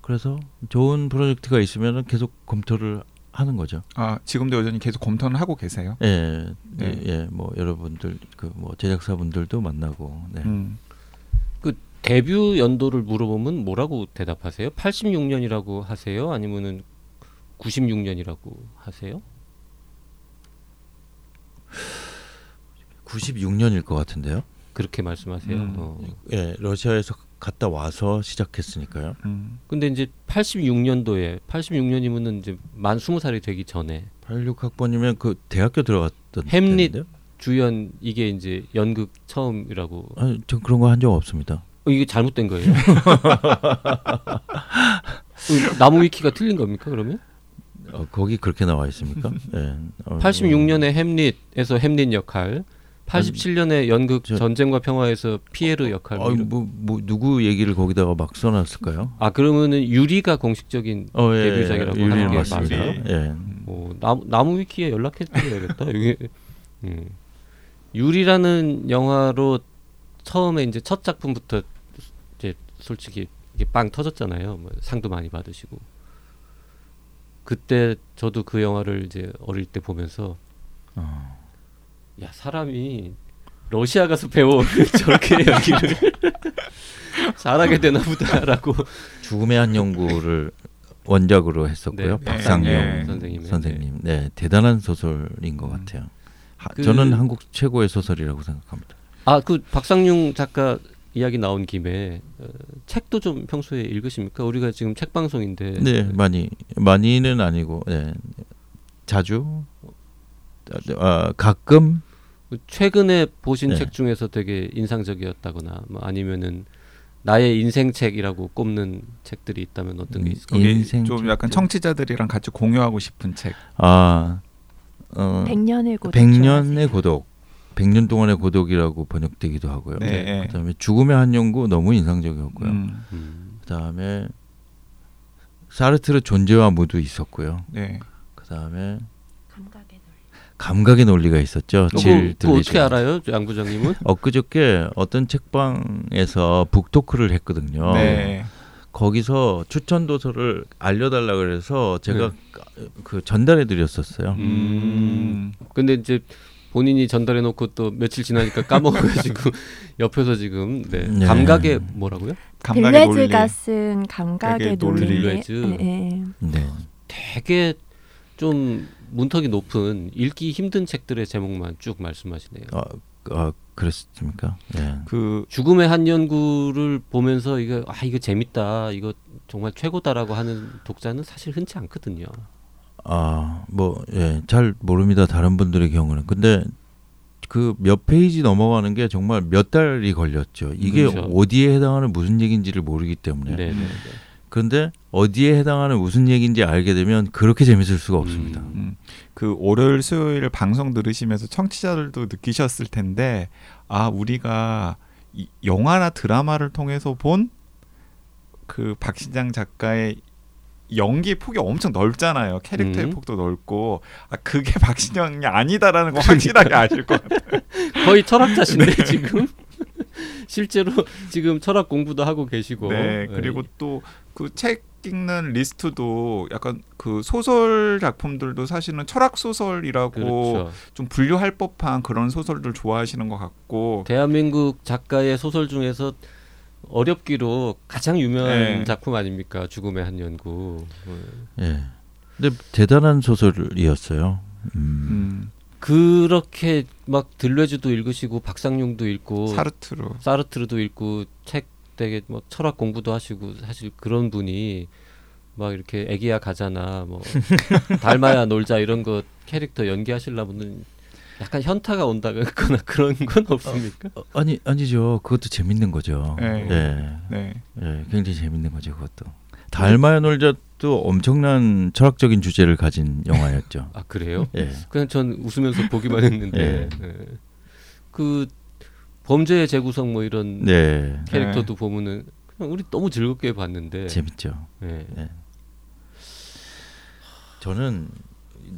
[SPEAKER 3] 그래서 좋은 프로젝트가 있으면 계속 검토를 하는 거죠.
[SPEAKER 1] 아 지금도 여전히 계속 검토는 하고 계세요?
[SPEAKER 3] 예,
[SPEAKER 1] 네.
[SPEAKER 3] 예, 예, 뭐 여러분들 그 뭐 제작사분들도 만나고, 네.
[SPEAKER 1] 음.
[SPEAKER 2] 데뷔 연도를 물어보면 뭐라고 대답하세요? 86년이라고 하세요? 아니면은 96년이라고 하세요?
[SPEAKER 3] 96년일 것 같은데요.
[SPEAKER 2] 그렇게 말씀하세요.
[SPEAKER 1] 음.
[SPEAKER 2] 어.
[SPEAKER 3] 예, 러시아에서 갔다 와서 시작했으니까요.
[SPEAKER 1] 음.
[SPEAKER 2] 근데 이제 86년도에 86년이면은 이제 만 20살이 되기 전에
[SPEAKER 3] 86학번이면 그 대학교 들어갔던
[SPEAKER 2] 햄릿.
[SPEAKER 3] 때인데요?
[SPEAKER 2] 주연 이게 이제 연극 처음이라고.
[SPEAKER 3] 아니, 전 그런 거 한 적 없습니다.
[SPEAKER 2] 어, 이게 잘못된 거예요? 어, 나무 위키가 틀린 겁니까 그러면?
[SPEAKER 3] 어, 거기 그렇게 나와 있습니까? 예. 어,
[SPEAKER 2] 86년에 햄릿에서 햄릿 역할, 87년에 연극
[SPEAKER 3] 저-
[SPEAKER 2] 전쟁과 평화에서 피에르 역할.
[SPEAKER 3] 어, 뭐, 뭐 누구 얘기를 거기다가 막 써놨을까요?
[SPEAKER 2] 아 그러면은 유리가 공식적인
[SPEAKER 3] 어, 예,
[SPEAKER 2] 데뷔작이라고
[SPEAKER 3] 예,
[SPEAKER 2] 하는 게
[SPEAKER 3] 맞습니다.
[SPEAKER 2] 맞아요?
[SPEAKER 3] 예.
[SPEAKER 2] 뭐 나무, 나무 위키에 연락해드려야겠다. 여기 음. 유리라는 영화로 처음에 이제 첫 작품부터 이제 솔직히 이게 빵 터졌잖아요. 뭐 상도 많이 받으시고 그때 저도 그 영화를 이제 어릴 때 보면서
[SPEAKER 3] 어.
[SPEAKER 2] 야 사람이 러시아 가서 배워 저렇게 연기를 잘하게 되나 보다라고
[SPEAKER 3] 죽음의 한 연구를 원작으로 했었고요.
[SPEAKER 2] 네,
[SPEAKER 3] 박상용
[SPEAKER 1] 네,
[SPEAKER 2] 선생님의,
[SPEAKER 3] 선생님. 네, 대단한 소설인 것 같아요. 하,
[SPEAKER 2] 그-
[SPEAKER 3] 저는 한국 최고의 소설이라고 생각합니다.
[SPEAKER 2] 아 그 박상용 작가 이야기 나온 김에 어, 책도 좀 평소에 읽으십니까? 우리가 지금 책 방송인데
[SPEAKER 3] 네, 많이 많이는 아니고 네. 자주 아, 가끔
[SPEAKER 2] 최근에 보신
[SPEAKER 3] 네.
[SPEAKER 2] 책 중에서 되게 인상적이었다거나 뭐 아니면은 나의 인생 책이라고 꼽는 책들이 있다면 어떤 게
[SPEAKER 3] 음,
[SPEAKER 2] 있을까요?
[SPEAKER 1] 거기
[SPEAKER 3] 인생
[SPEAKER 1] 좀 약간 청취자들이랑 같이 공유하고 싶은 책.
[SPEAKER 3] 아 어,
[SPEAKER 4] 백년의 고독.
[SPEAKER 3] 백년의 고독, 백년 동안의 고독이라고 번역되기도 하고요.
[SPEAKER 1] 네.
[SPEAKER 3] 그다음에 죽음의 한 연구 너무 인상적이었고요.
[SPEAKER 1] 음,
[SPEAKER 2] 음.
[SPEAKER 3] 그다음에 사르트르 존재와 무도 있었고요.
[SPEAKER 1] 네.
[SPEAKER 3] 그다음에.
[SPEAKER 4] 감각의
[SPEAKER 3] 논리가 있었죠.
[SPEAKER 2] 그거,
[SPEAKER 3] 질
[SPEAKER 2] 그거 어떻게. 알아요, 양 부장님은?
[SPEAKER 3] 엊그저께 어떤 책방에서 북토크를 했거든요.
[SPEAKER 1] 네.
[SPEAKER 3] 거기서 추천 도서를 알려달라 그래서 제가
[SPEAKER 2] 네.
[SPEAKER 3] 그 전달해 드렸었어요.
[SPEAKER 1] 음.
[SPEAKER 2] 근데 이제 본인이 전달해 놓고 또 며칠 지나니까 까먹어가지고 옆에서 지금 네.
[SPEAKER 3] 네.
[SPEAKER 2] 감각의 뭐라고요?
[SPEAKER 1] 감각의 논리.
[SPEAKER 4] 들뢰즈가 쓴 감각의
[SPEAKER 1] 감각의 논리.
[SPEAKER 4] 논리.
[SPEAKER 2] 들뢰즈.
[SPEAKER 4] 네.
[SPEAKER 3] 네.
[SPEAKER 2] 되게 좀 문턱이 높은 읽기 힘든 책들의 제목만 쭉 말씀하시네요.
[SPEAKER 3] 아, 아 그랬습니까? 예.
[SPEAKER 1] 그
[SPEAKER 2] 죽음의 한 연구를 보면서 이거 아 이거 재밌다 이거 정말 최고다라고 하는 독자는 사실 흔치 않거든요.
[SPEAKER 3] 아, 뭐, 예, 잘 모릅니다. 다른 분들의 경우는. 근데 그 몇 페이지 넘어가는 게 정말 몇 달이 걸렸죠. 이게
[SPEAKER 2] 그렇죠.
[SPEAKER 3] 어디에 해당하는 무슨 얘기인지를 모르기 때문에.
[SPEAKER 2] 네, 네, 네.
[SPEAKER 3] 그런데 어디에 해당하는 무슨 얘기인지 알게 되면 그렇게 재밌을 수가 없습니다.
[SPEAKER 2] 음.
[SPEAKER 1] 음, 그 월요일 수요일 방송 들으시면서 청취자들도 느끼셨을 텐데 아 우리가 이 영화나 드라마를 통해서 본 그 박신장 작가의 연기 폭이 엄청 넓잖아요. 캐릭터의
[SPEAKER 2] 음.
[SPEAKER 1] 폭도 넓고 아 그게 박신영이 아니다라는 거 확실하게 아실 것 같아요.
[SPEAKER 2] 거의 철학자신데 지금 실제로 지금 철학 공부도 하고 계시고
[SPEAKER 1] 네 그리고 또 그 책 읽는 리스트도 약간 그 소설 작품들도 사실은 철학 소설이라고
[SPEAKER 2] 그렇죠.
[SPEAKER 1] 좀 분류할 법한 그런 소설들 좋아하시는 것 같고
[SPEAKER 2] 대한민국 작가의 소설 중에서 어렵기로 가장 유명한
[SPEAKER 1] 네.
[SPEAKER 2] 작품 아닙니까? 죽음의 한 연구.
[SPEAKER 3] 예. 근데 대단한 소설이었어요. 음.
[SPEAKER 1] 음,
[SPEAKER 2] 그렇게 막 들레주도 읽으시고 박상용도 읽고
[SPEAKER 1] 사르트르
[SPEAKER 2] 사르트르도 읽고 책 되게 뭐 철학 공부도 하시고 사실 그런 분이 막 이렇게 애기야 가자나 뭐 닮아야 놀자 이런 거 캐릭터 연기하시려면은 약간 현타가 온다거나 그런 건 없습니까?
[SPEAKER 3] 어, 아니 아니죠. 그것도 재밌는 거죠.
[SPEAKER 1] 네.
[SPEAKER 3] 예.
[SPEAKER 1] 네.
[SPEAKER 3] 예, 굉장히 재밌는 거죠, 그것도. 닮아야 놀자도 엄청난 철학적인 주제를 가진 영화였죠.
[SPEAKER 2] 아 그래요?
[SPEAKER 3] 예.
[SPEAKER 2] 그냥 전 웃으면서 보기만 했는데
[SPEAKER 3] 예.
[SPEAKER 2] 예. 그 범죄의 재구성 뭐 이런
[SPEAKER 3] 네.
[SPEAKER 2] 캐릭터도 보면은 그냥 우리 너무 즐겁게 봤는데
[SPEAKER 3] 재밌죠.
[SPEAKER 2] 예.
[SPEAKER 3] 저는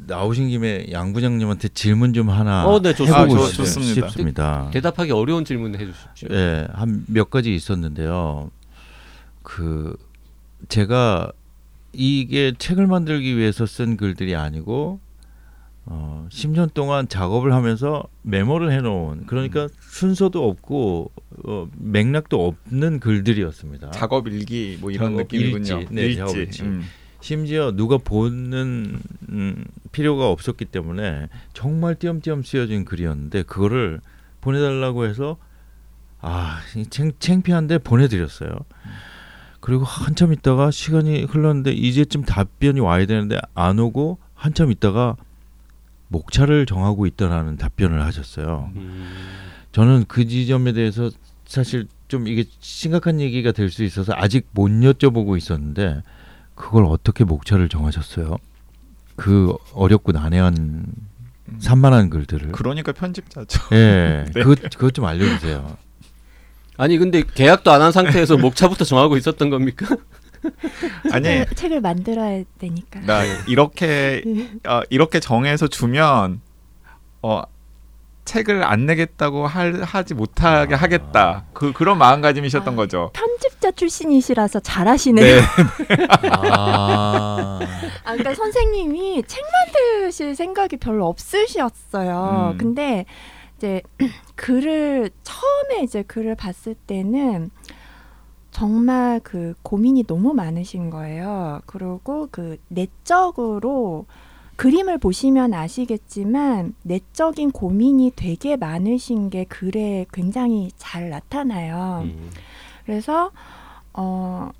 [SPEAKER 3] 나오신 김에 양 부장님한테 질문 좀 하나
[SPEAKER 2] 어, 네, 좋습니다.
[SPEAKER 3] 해보고
[SPEAKER 1] 아,
[SPEAKER 3] 싶-
[SPEAKER 1] 좋습니다.
[SPEAKER 3] 싶습니다.
[SPEAKER 2] 대 답하기 어려운 질문 해주십시오.
[SPEAKER 3] 예, 한몇 가지 있었는데요. 그 제가 이게 책을 만들기 위해서 쓴 글들이 아니고 어, 10년 동안 작업을 하면서 메모를 해놓은 그러니까 순서도 없고 어, 맥락도 없는 글들이었습니다.
[SPEAKER 1] 작업 일기 뭐 이런
[SPEAKER 3] 작업
[SPEAKER 1] 느낌이군요.
[SPEAKER 3] 일지. 네, 작업 일지.
[SPEAKER 1] 음.
[SPEAKER 3] 심지어 누가 보는 음, 필요가 없었기 때문에 정말 띄엄띄엄 쓰여진 글이었는데 그거를 보내달라고 해서 아이 창, 창피한데 보내드렸어요. 그리고 한참 있다가 시간이 흘렀는데 이제쯤 답변이 와야 되는데 안 오고 한참 있다가 목차를 정하고 있다라는 답변을 하셨어요.
[SPEAKER 2] 음,
[SPEAKER 3] 저는 그 지점에 대해서 사실 좀 이게 심각한 얘기가 될 수 있어서 아직 못 여쭤보고 있었는데 그걸 어떻게 목차를 정하셨어요? 그 어렵고 난해한
[SPEAKER 1] 음.
[SPEAKER 3] 산만한 글들을
[SPEAKER 1] 그러니까 편집자죠.
[SPEAKER 3] 예,
[SPEAKER 1] 네.
[SPEAKER 3] 그것 그것 좀 알려주세요.
[SPEAKER 2] 아니 근데 계약도 안 한 상태에서 목차부터 정하고 있었던 겁니까?
[SPEAKER 1] 아니
[SPEAKER 4] 책- 책을 만들어야 되니까.
[SPEAKER 1] 나 이렇게 어, 이렇게 정해서 주면 어 책을 안 내겠다고 할, 하지 못하게
[SPEAKER 3] 아.
[SPEAKER 1] 하겠다. 그 그런 마음가짐이셨던
[SPEAKER 4] 아.
[SPEAKER 1] 거죠.
[SPEAKER 4] 편집자 출신이시라서 잘하시네요.
[SPEAKER 1] 네.
[SPEAKER 3] 아,
[SPEAKER 4] 아, 그러니까 선생님이 책 만드실 생각이 별로 없으셨어요.
[SPEAKER 1] 음.
[SPEAKER 4] 근데 이제 글을 처음에 이제 글을 봤을 때는 정말 그 고민이 너무 많으신 거예요. 그리고 그 내적으로 그림을 보시면 아시겠지만 내적인 고민이 되게 많으신 게 글에 굉장히 잘 나타나요.
[SPEAKER 2] 음.
[SPEAKER 4] 그래서 어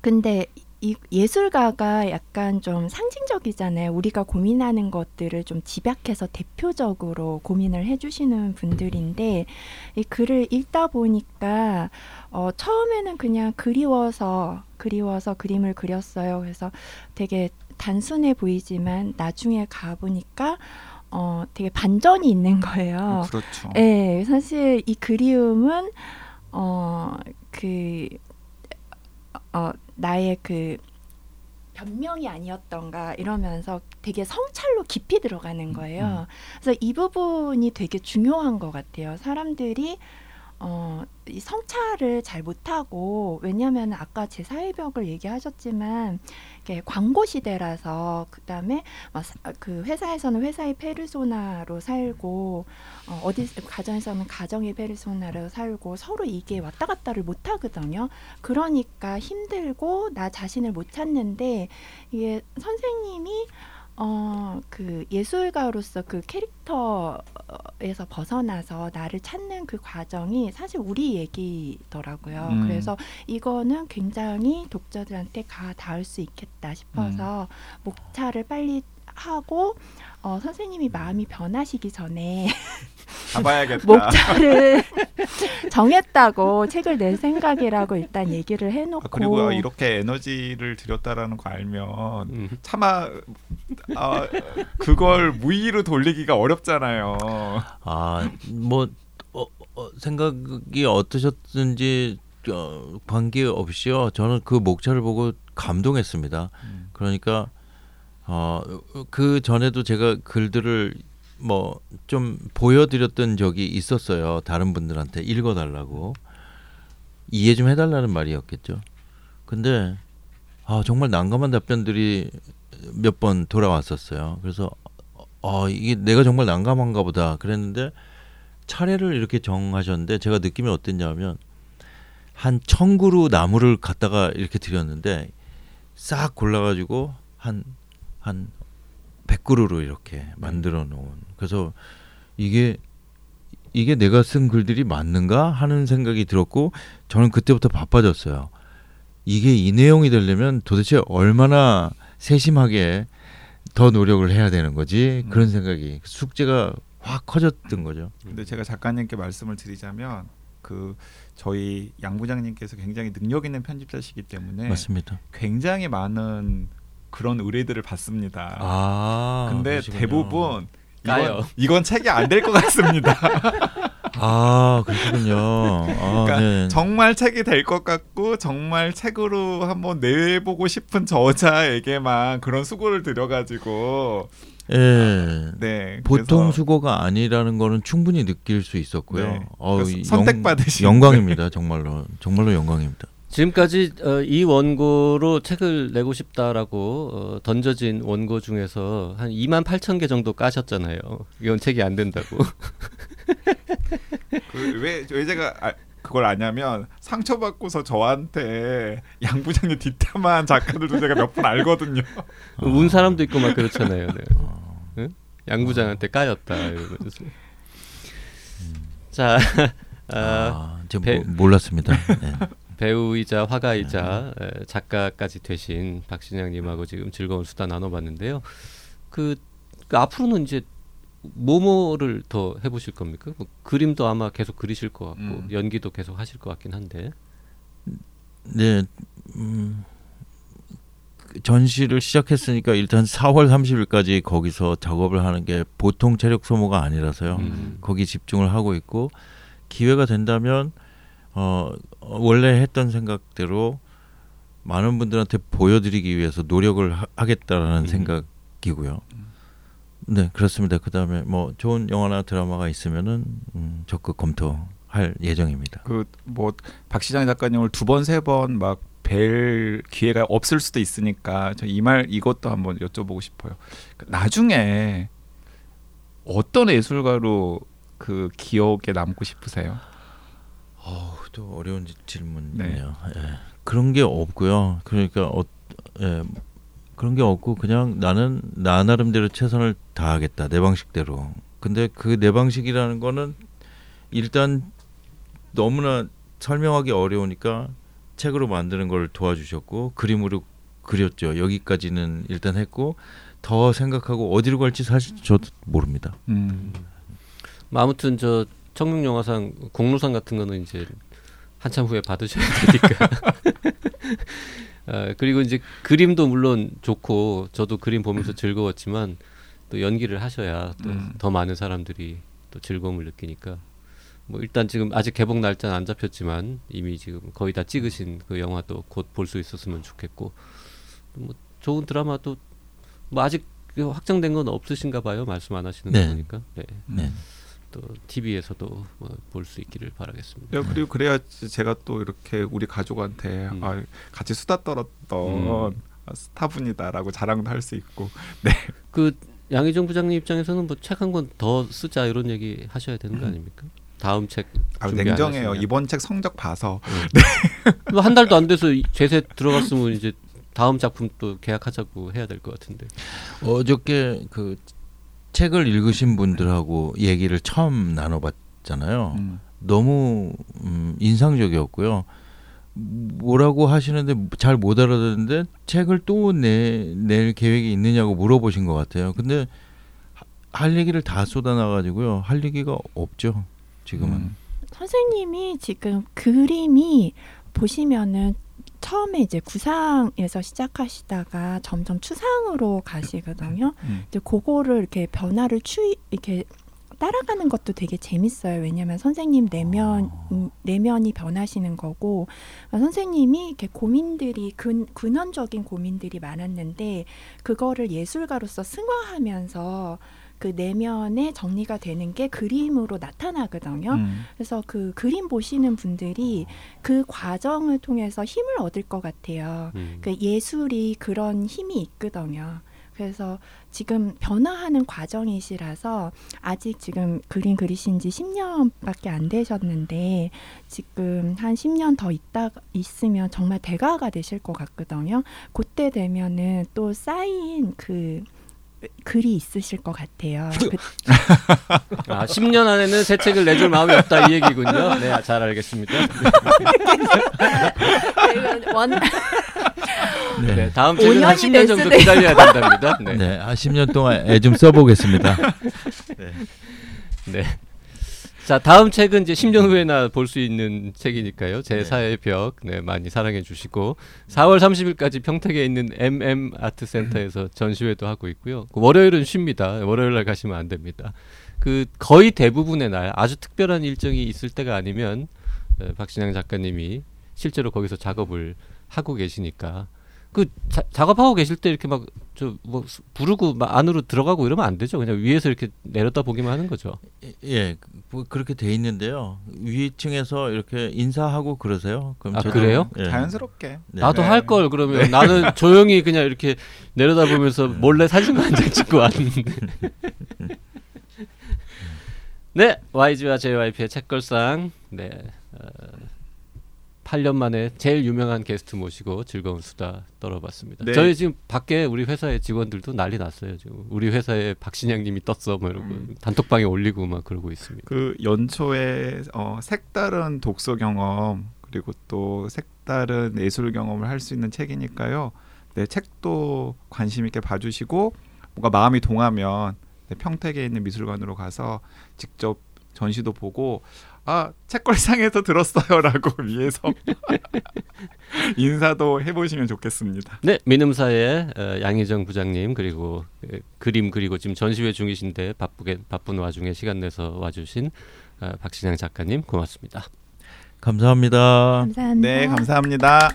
[SPEAKER 4] 근데 이 예술가가 약간 좀 상징적이잖아요. 우리가 고민하는 것들을 좀 집약해서 대표적으로 고민을 해주시는 분들인데 이 글을 읽다 보니까 어 처음에는 그냥 그리워서 그리워서 그림을 그렸어요. 그래서 되게 단순해 보이지만 나중에 가 보니까 어 되게 반전이 있는 거예요.
[SPEAKER 1] 그렇죠.
[SPEAKER 4] 네, 사실 이 그리움은 어 그 어, 나의 그 변명이 아니었던가 이러면서 되게 성찰로 깊이 들어가는 거예요. 그래서 이 부분이 되게 중요한 것 같아요. 사람들이 어, 이 성찰을 잘 못하고 왜냐하면 아까 제 사회벽을 얘기하셨지만 이게 광고 시대라서 그다음에 그 회사에서는 회사의 페르소나로 살고 어, 어디 가정에서는 가정의 페르소나로 살고 서로 이게 왔다 갔다를 못 하거든요. 그러니까 힘들고 나 자신을 못 찾는데 이게 선생님이 어 그 예술가로서 그 캐릭터에서 벗어나서 나를 찾는 그 과정이 사실 우리 얘기더라고요.
[SPEAKER 1] 음.
[SPEAKER 4] 그래서 이거는 굉장히 독자들한테 가 닿을 수 있겠다 싶어서 목차를 빨리 하고 어, 선생님이 마음이 변하시기 전에
[SPEAKER 1] 가봐야겠다.
[SPEAKER 4] 목차를 정했다고 책을 낼 생각이라고 일단 얘기를 해놓고
[SPEAKER 1] 아, 그리고 이렇게 에너지를 들였다라는 거 알면
[SPEAKER 2] 음.
[SPEAKER 1] 차마 아, 그걸 무의로 돌리기가 어렵잖아요.
[SPEAKER 3] 아, 뭐 어, 어, 생각이 어떠셨든지 어, 관계 없이요. 저는 그 목차를 보고 감동했습니다.
[SPEAKER 1] 음.
[SPEAKER 3] 그러니까 어, 그 전에도 제가 글들을 뭐 좀 보여드렸던 적이 있었어요. 다른 분들한테 읽어달라고 이해 좀 해달라는 말이었겠죠. 근데 아 정말 난감한 답변들이 몇 번 돌아왔었어요. 그래서 어 이게 내가 정말 난감한가 보다 그랬는데 차례를 이렇게 정하셨는데 제가 느낌이 어땠냐면 한 천그루 나무를 갖다가 이렇게 드렸는데 싹 골라가지고 한 한 100그루로 이렇게 만들어 놓은 그래서 이게 이게 내가 쓴 글들이 맞는가 하는 생각이 들었고 저는 그때부터 바빠졌어요. 이게 이 내용이 되려면 도대체 얼마나 세심하게 더 노력을 해야 되는 거지 그런 생각이 숙제가 확 커졌던 거죠.
[SPEAKER 1] 근데 제가 작가님께 말씀을 드리자면 그 저희 양 부장님께서 굉장히 능력 있는 편집자시기 때문에
[SPEAKER 3] 맞습니다.
[SPEAKER 1] 굉장히 많은 그런 의뢰들을 받습니다.
[SPEAKER 3] 아
[SPEAKER 1] 근데
[SPEAKER 3] 그러시군요.
[SPEAKER 1] 대부분. 이건, 이건 책이 안 될 것 같습니다.
[SPEAKER 3] 아 그러시군요. 아,
[SPEAKER 1] 그러니까
[SPEAKER 3] 네.
[SPEAKER 1] 정말 책이 될 것 같고 정말 책으로 한번 내보고 싶은 저자에게만 그런 수고를 들여가지고
[SPEAKER 3] 예.
[SPEAKER 1] 네
[SPEAKER 3] 보통
[SPEAKER 1] 그래서
[SPEAKER 3] 수고가 아니라는 거는 충분히 느낄 수 있었고요.
[SPEAKER 1] 네.
[SPEAKER 3] 영-
[SPEAKER 1] 선택받으신
[SPEAKER 3] 영광입니다. 정말로 정말로 영광입니다.
[SPEAKER 2] 지금까지 어, 이 원고로 책을 내고 싶다라고 어, 던져진 원고 중에서 한 2만 8천 개 정도 까셨잖아요. 이건 책이 안 된다고.
[SPEAKER 1] 그 왜 왜 제가 아, 그걸 아냐면 상처받고서 저한테 양 부장님 뒷담한 작가들도 제가 몇 분 알거든요.
[SPEAKER 2] 운 사람도 있고 막 그렇잖아요. 네. 응? 양 부장한테 까였다 이러면서. 자, 아,
[SPEAKER 3] 아, 제가
[SPEAKER 2] 배-
[SPEAKER 3] 모- 몰랐습니다. 네.
[SPEAKER 2] 배우이자 화가이자 에, 작가까지 되신 박신양님하고 지금 즐거운 수다 나눠봤는데요. 그, 그 앞으로는 이제 뭐뭐를 더 해보실 겁니까? 뭐 그림도 아마 계속 그리실 것 같고
[SPEAKER 1] 음.
[SPEAKER 2] 연기도 계속 하실 것 같긴 한데.
[SPEAKER 3] 네, 음, 전시를 시작했으니까 일단 4월 30일까지 거기서 작업을 하는 게 보통 체력 소모가 아니라서요.
[SPEAKER 2] 음.
[SPEAKER 3] 거기 집중을 하고 있고 기회가 된다면 어 원래 했던 생각대로 많은 분들한테 보여드리기 위해서 노력을 하, 겠다라는
[SPEAKER 2] 음.
[SPEAKER 3] 생각이고요. 네 그렇습니다. 그 다음에 뭐 좋은 영화나 드라마가 있으면은 음, 적극 검토할 예정입니다.
[SPEAKER 1] 그 뭐 박시장 작가님을 두 번 세 번 막 뵐 기회가 없을 수도 있으니까 저 이 말 이것도 한번 여쭤보고 싶어요. 그 나중에 어떤 예술가로 그 기억에 남고 싶으세요?
[SPEAKER 3] 어우, 또 어려운 지- 질문이네요.
[SPEAKER 1] 네.
[SPEAKER 3] 예. 그런 게 없고요. 그러니까 어, 예, 그런 게 없고 그냥 나는 나 나름대로 최선을 다하겠다 내 방식대로. 근데 그 내 방식이라는 거는 일단 너무나 설명하기 어려우니까 책으로 만드는 걸 도와주셨고 그림으로 그렸죠. 여기까지는 일단 했고 더 생각하고 어디로 갈지 사실 저도 모릅니다.
[SPEAKER 1] 음.
[SPEAKER 2] 뭐 아무튼 저 청룡 영화상 공로상 같은 거는 이제 한참 후에 받으셔야 되니까. 아, 그리고 이제 그림도 물론 좋고 저도 그림 보면서 즐거웠지만 또 연기를 하셔야 또
[SPEAKER 1] 음.
[SPEAKER 2] 더 많은 사람들이 또 즐거움을 느끼니까 뭐 일단 지금 아직 개봉 날짜는 안 잡혔지만 이미 지금 거의 다 찍으신 그 영화도 곧 볼 수 있었으면 좋겠고 뭐 좋은 드라마도 뭐 아직 그 확정된 건 없으신가 봐요 말씀 안 하시는
[SPEAKER 3] 네.
[SPEAKER 2] 거 보니까 네.
[SPEAKER 3] 네.
[SPEAKER 2] 또 TV에서도 뭐 볼수 있기를 바라겠습니다.
[SPEAKER 1] 야, 그리고 그래야 제가 또 이렇게 우리 가족한테
[SPEAKER 2] 음.
[SPEAKER 1] 아, 같이 수다 떨었던
[SPEAKER 2] 음.
[SPEAKER 1] 스타분이다라고 자랑도 할 수 있고
[SPEAKER 2] 그 양희정 부장님 입장에서는 뭐 책 한 권 더 쓰자 이런 얘기 하셔야 되는 거 아닙니까? 다음 책
[SPEAKER 1] 아, 냉정해요. 이번 책 성적 봐서
[SPEAKER 2] 뭐한 달도 안 돼서 이- 제세 들어갔으면 이제 다음 작품 또 계약하자고 해야 될 것 같은데.
[SPEAKER 3] 어저께 그 책을 읽으신 분들하고 얘기를 처음 나눠봤잖아요.
[SPEAKER 1] 음.
[SPEAKER 3] 너무 음, 인상적이었고요. 뭐라고 하시는데 잘 못 알아듣는데 책을 또 내, 낼 계획이 있느냐고 물어보신 것 같아요. 근데 하- 할 얘기를 다 쏟아놔가지고요. 할 얘기가 없죠. 지금은.
[SPEAKER 1] 음.
[SPEAKER 4] 선생님이 지금 그림이 보시면은 처음에 이제 구상에서 시작하시다가 점점 추상으로 가시거든요.
[SPEAKER 1] 음.
[SPEAKER 4] 이제 그거를 이렇게 변화를 추이 이렇게 따라가는 것도 되게 재밌어요. 왜냐하면 선생님 내면 음, 내면이 변하시는 거고 아, 선생님이 이렇게 고민들이 근 근원적인 고민들이 많았는데 그거를 예술가로서 승화하면서 그 내면에 정리가 되는 게 그림으로 나타나거든요.
[SPEAKER 1] 음.
[SPEAKER 4] 그래서 그 그림 보시는 분들이 그 과정을 통해서 힘을 얻을 것 같아요.
[SPEAKER 2] 음.
[SPEAKER 4] 그 예술이 그런 힘이 있거든요. 그래서 지금 변화하는 과정이시라서 아직 지금 그림 그리신 지 10년밖에 안 되셨는데 지금 한 10년 더 있다 있으면 정말 대가가 되실 것 같거든요. 그때 되면은 또 쌓인 그 글이 있으실 것 같아요. 그,
[SPEAKER 2] 아, 10년 안에는 새 책을 내줄 마음이 없다 이 얘기군요. 네, 잘 알겠습니다.
[SPEAKER 4] 원,
[SPEAKER 2] 네, 다음 책은 한
[SPEAKER 4] 5년이
[SPEAKER 2] 10년
[SPEAKER 4] 될
[SPEAKER 2] 정도
[SPEAKER 4] 수도
[SPEAKER 2] 기다려야 된답니다. 네.
[SPEAKER 3] 네. 한 10년 동안 애 좀 써보겠습니다.
[SPEAKER 2] 네. 자, 다음 책은 이제 10년 후에나 볼 수 있는 책이니까요. 제
[SPEAKER 3] 네.
[SPEAKER 2] 사의 벽. 네, 많이 사랑해 주시고 4월 30일까지 평택에 있는 MM 아트 센터에서 전시회도 하고 있고요. 그 월요일은 쉽니다. 월요일 날 가시면 안 됩니다. 그 거의 대부분의 날 아주 특별한 일정이 있을 때가 아니면 어, 박신양 작가님이 실제로 거기서 작업을 하고 계시니까 그 자, 작업하고 계실 때 이렇게 막 저 뭐 부르고 막 안으로 들어가고 이러면 안 되죠. 그냥 위에서 이렇게 내려다 보기만 하는 거죠.
[SPEAKER 3] 예, 뭐 그렇게 돼 있는데요. 위층에서 이렇게 인사하고 그러세요. 그럼
[SPEAKER 2] 아,
[SPEAKER 3] 저도-
[SPEAKER 2] 그래요?
[SPEAKER 3] 예.
[SPEAKER 1] 자연스럽게
[SPEAKER 3] 네.
[SPEAKER 2] 나도
[SPEAKER 1] 네.
[SPEAKER 2] 할걸 그러면 나는 조용히 그냥 이렇게 내려다 보면서 몰래 사진 한장 찍고 왔는데. 네, YG와 JYP의 책걸상. 네. 어, 8년 만에 제일 유명한 게스트 모시고 즐거운 수다 떨어봤습니다.
[SPEAKER 1] 네.
[SPEAKER 2] 저희 지금 밖에 우리 회사의 직원들도 난리 났어요. 지금 우리 회사에 박신양님이 떴어, 뭐 이러고
[SPEAKER 1] 음.
[SPEAKER 2] 단톡방에 올리고 막 그러고 있습니다.
[SPEAKER 1] 그 연초에 어, 색다른 독서 경험 그리고 또 색다른 예술 경험을 할 수 있는 책이니까요. 네, 책도 관심 있게 봐주시고 뭔가 마음이 동하면 네, 평택에 있는 미술관으로 가서 직접 전시도 보고 아 책걸상에서 들었어요라고 위에서 인사도 해보시면 좋겠습니다.
[SPEAKER 2] 네, 민음사의 어, 양희정 부장님 그리고 어, 그림 그리고 지금 전시회 중이신데 바쁘게 바쁜 와중에 시간 내서 와주신 어, 박신양 작가님 고맙습니다.
[SPEAKER 3] 감사합니다.
[SPEAKER 4] 감사합니다.
[SPEAKER 1] 네 감사합니다.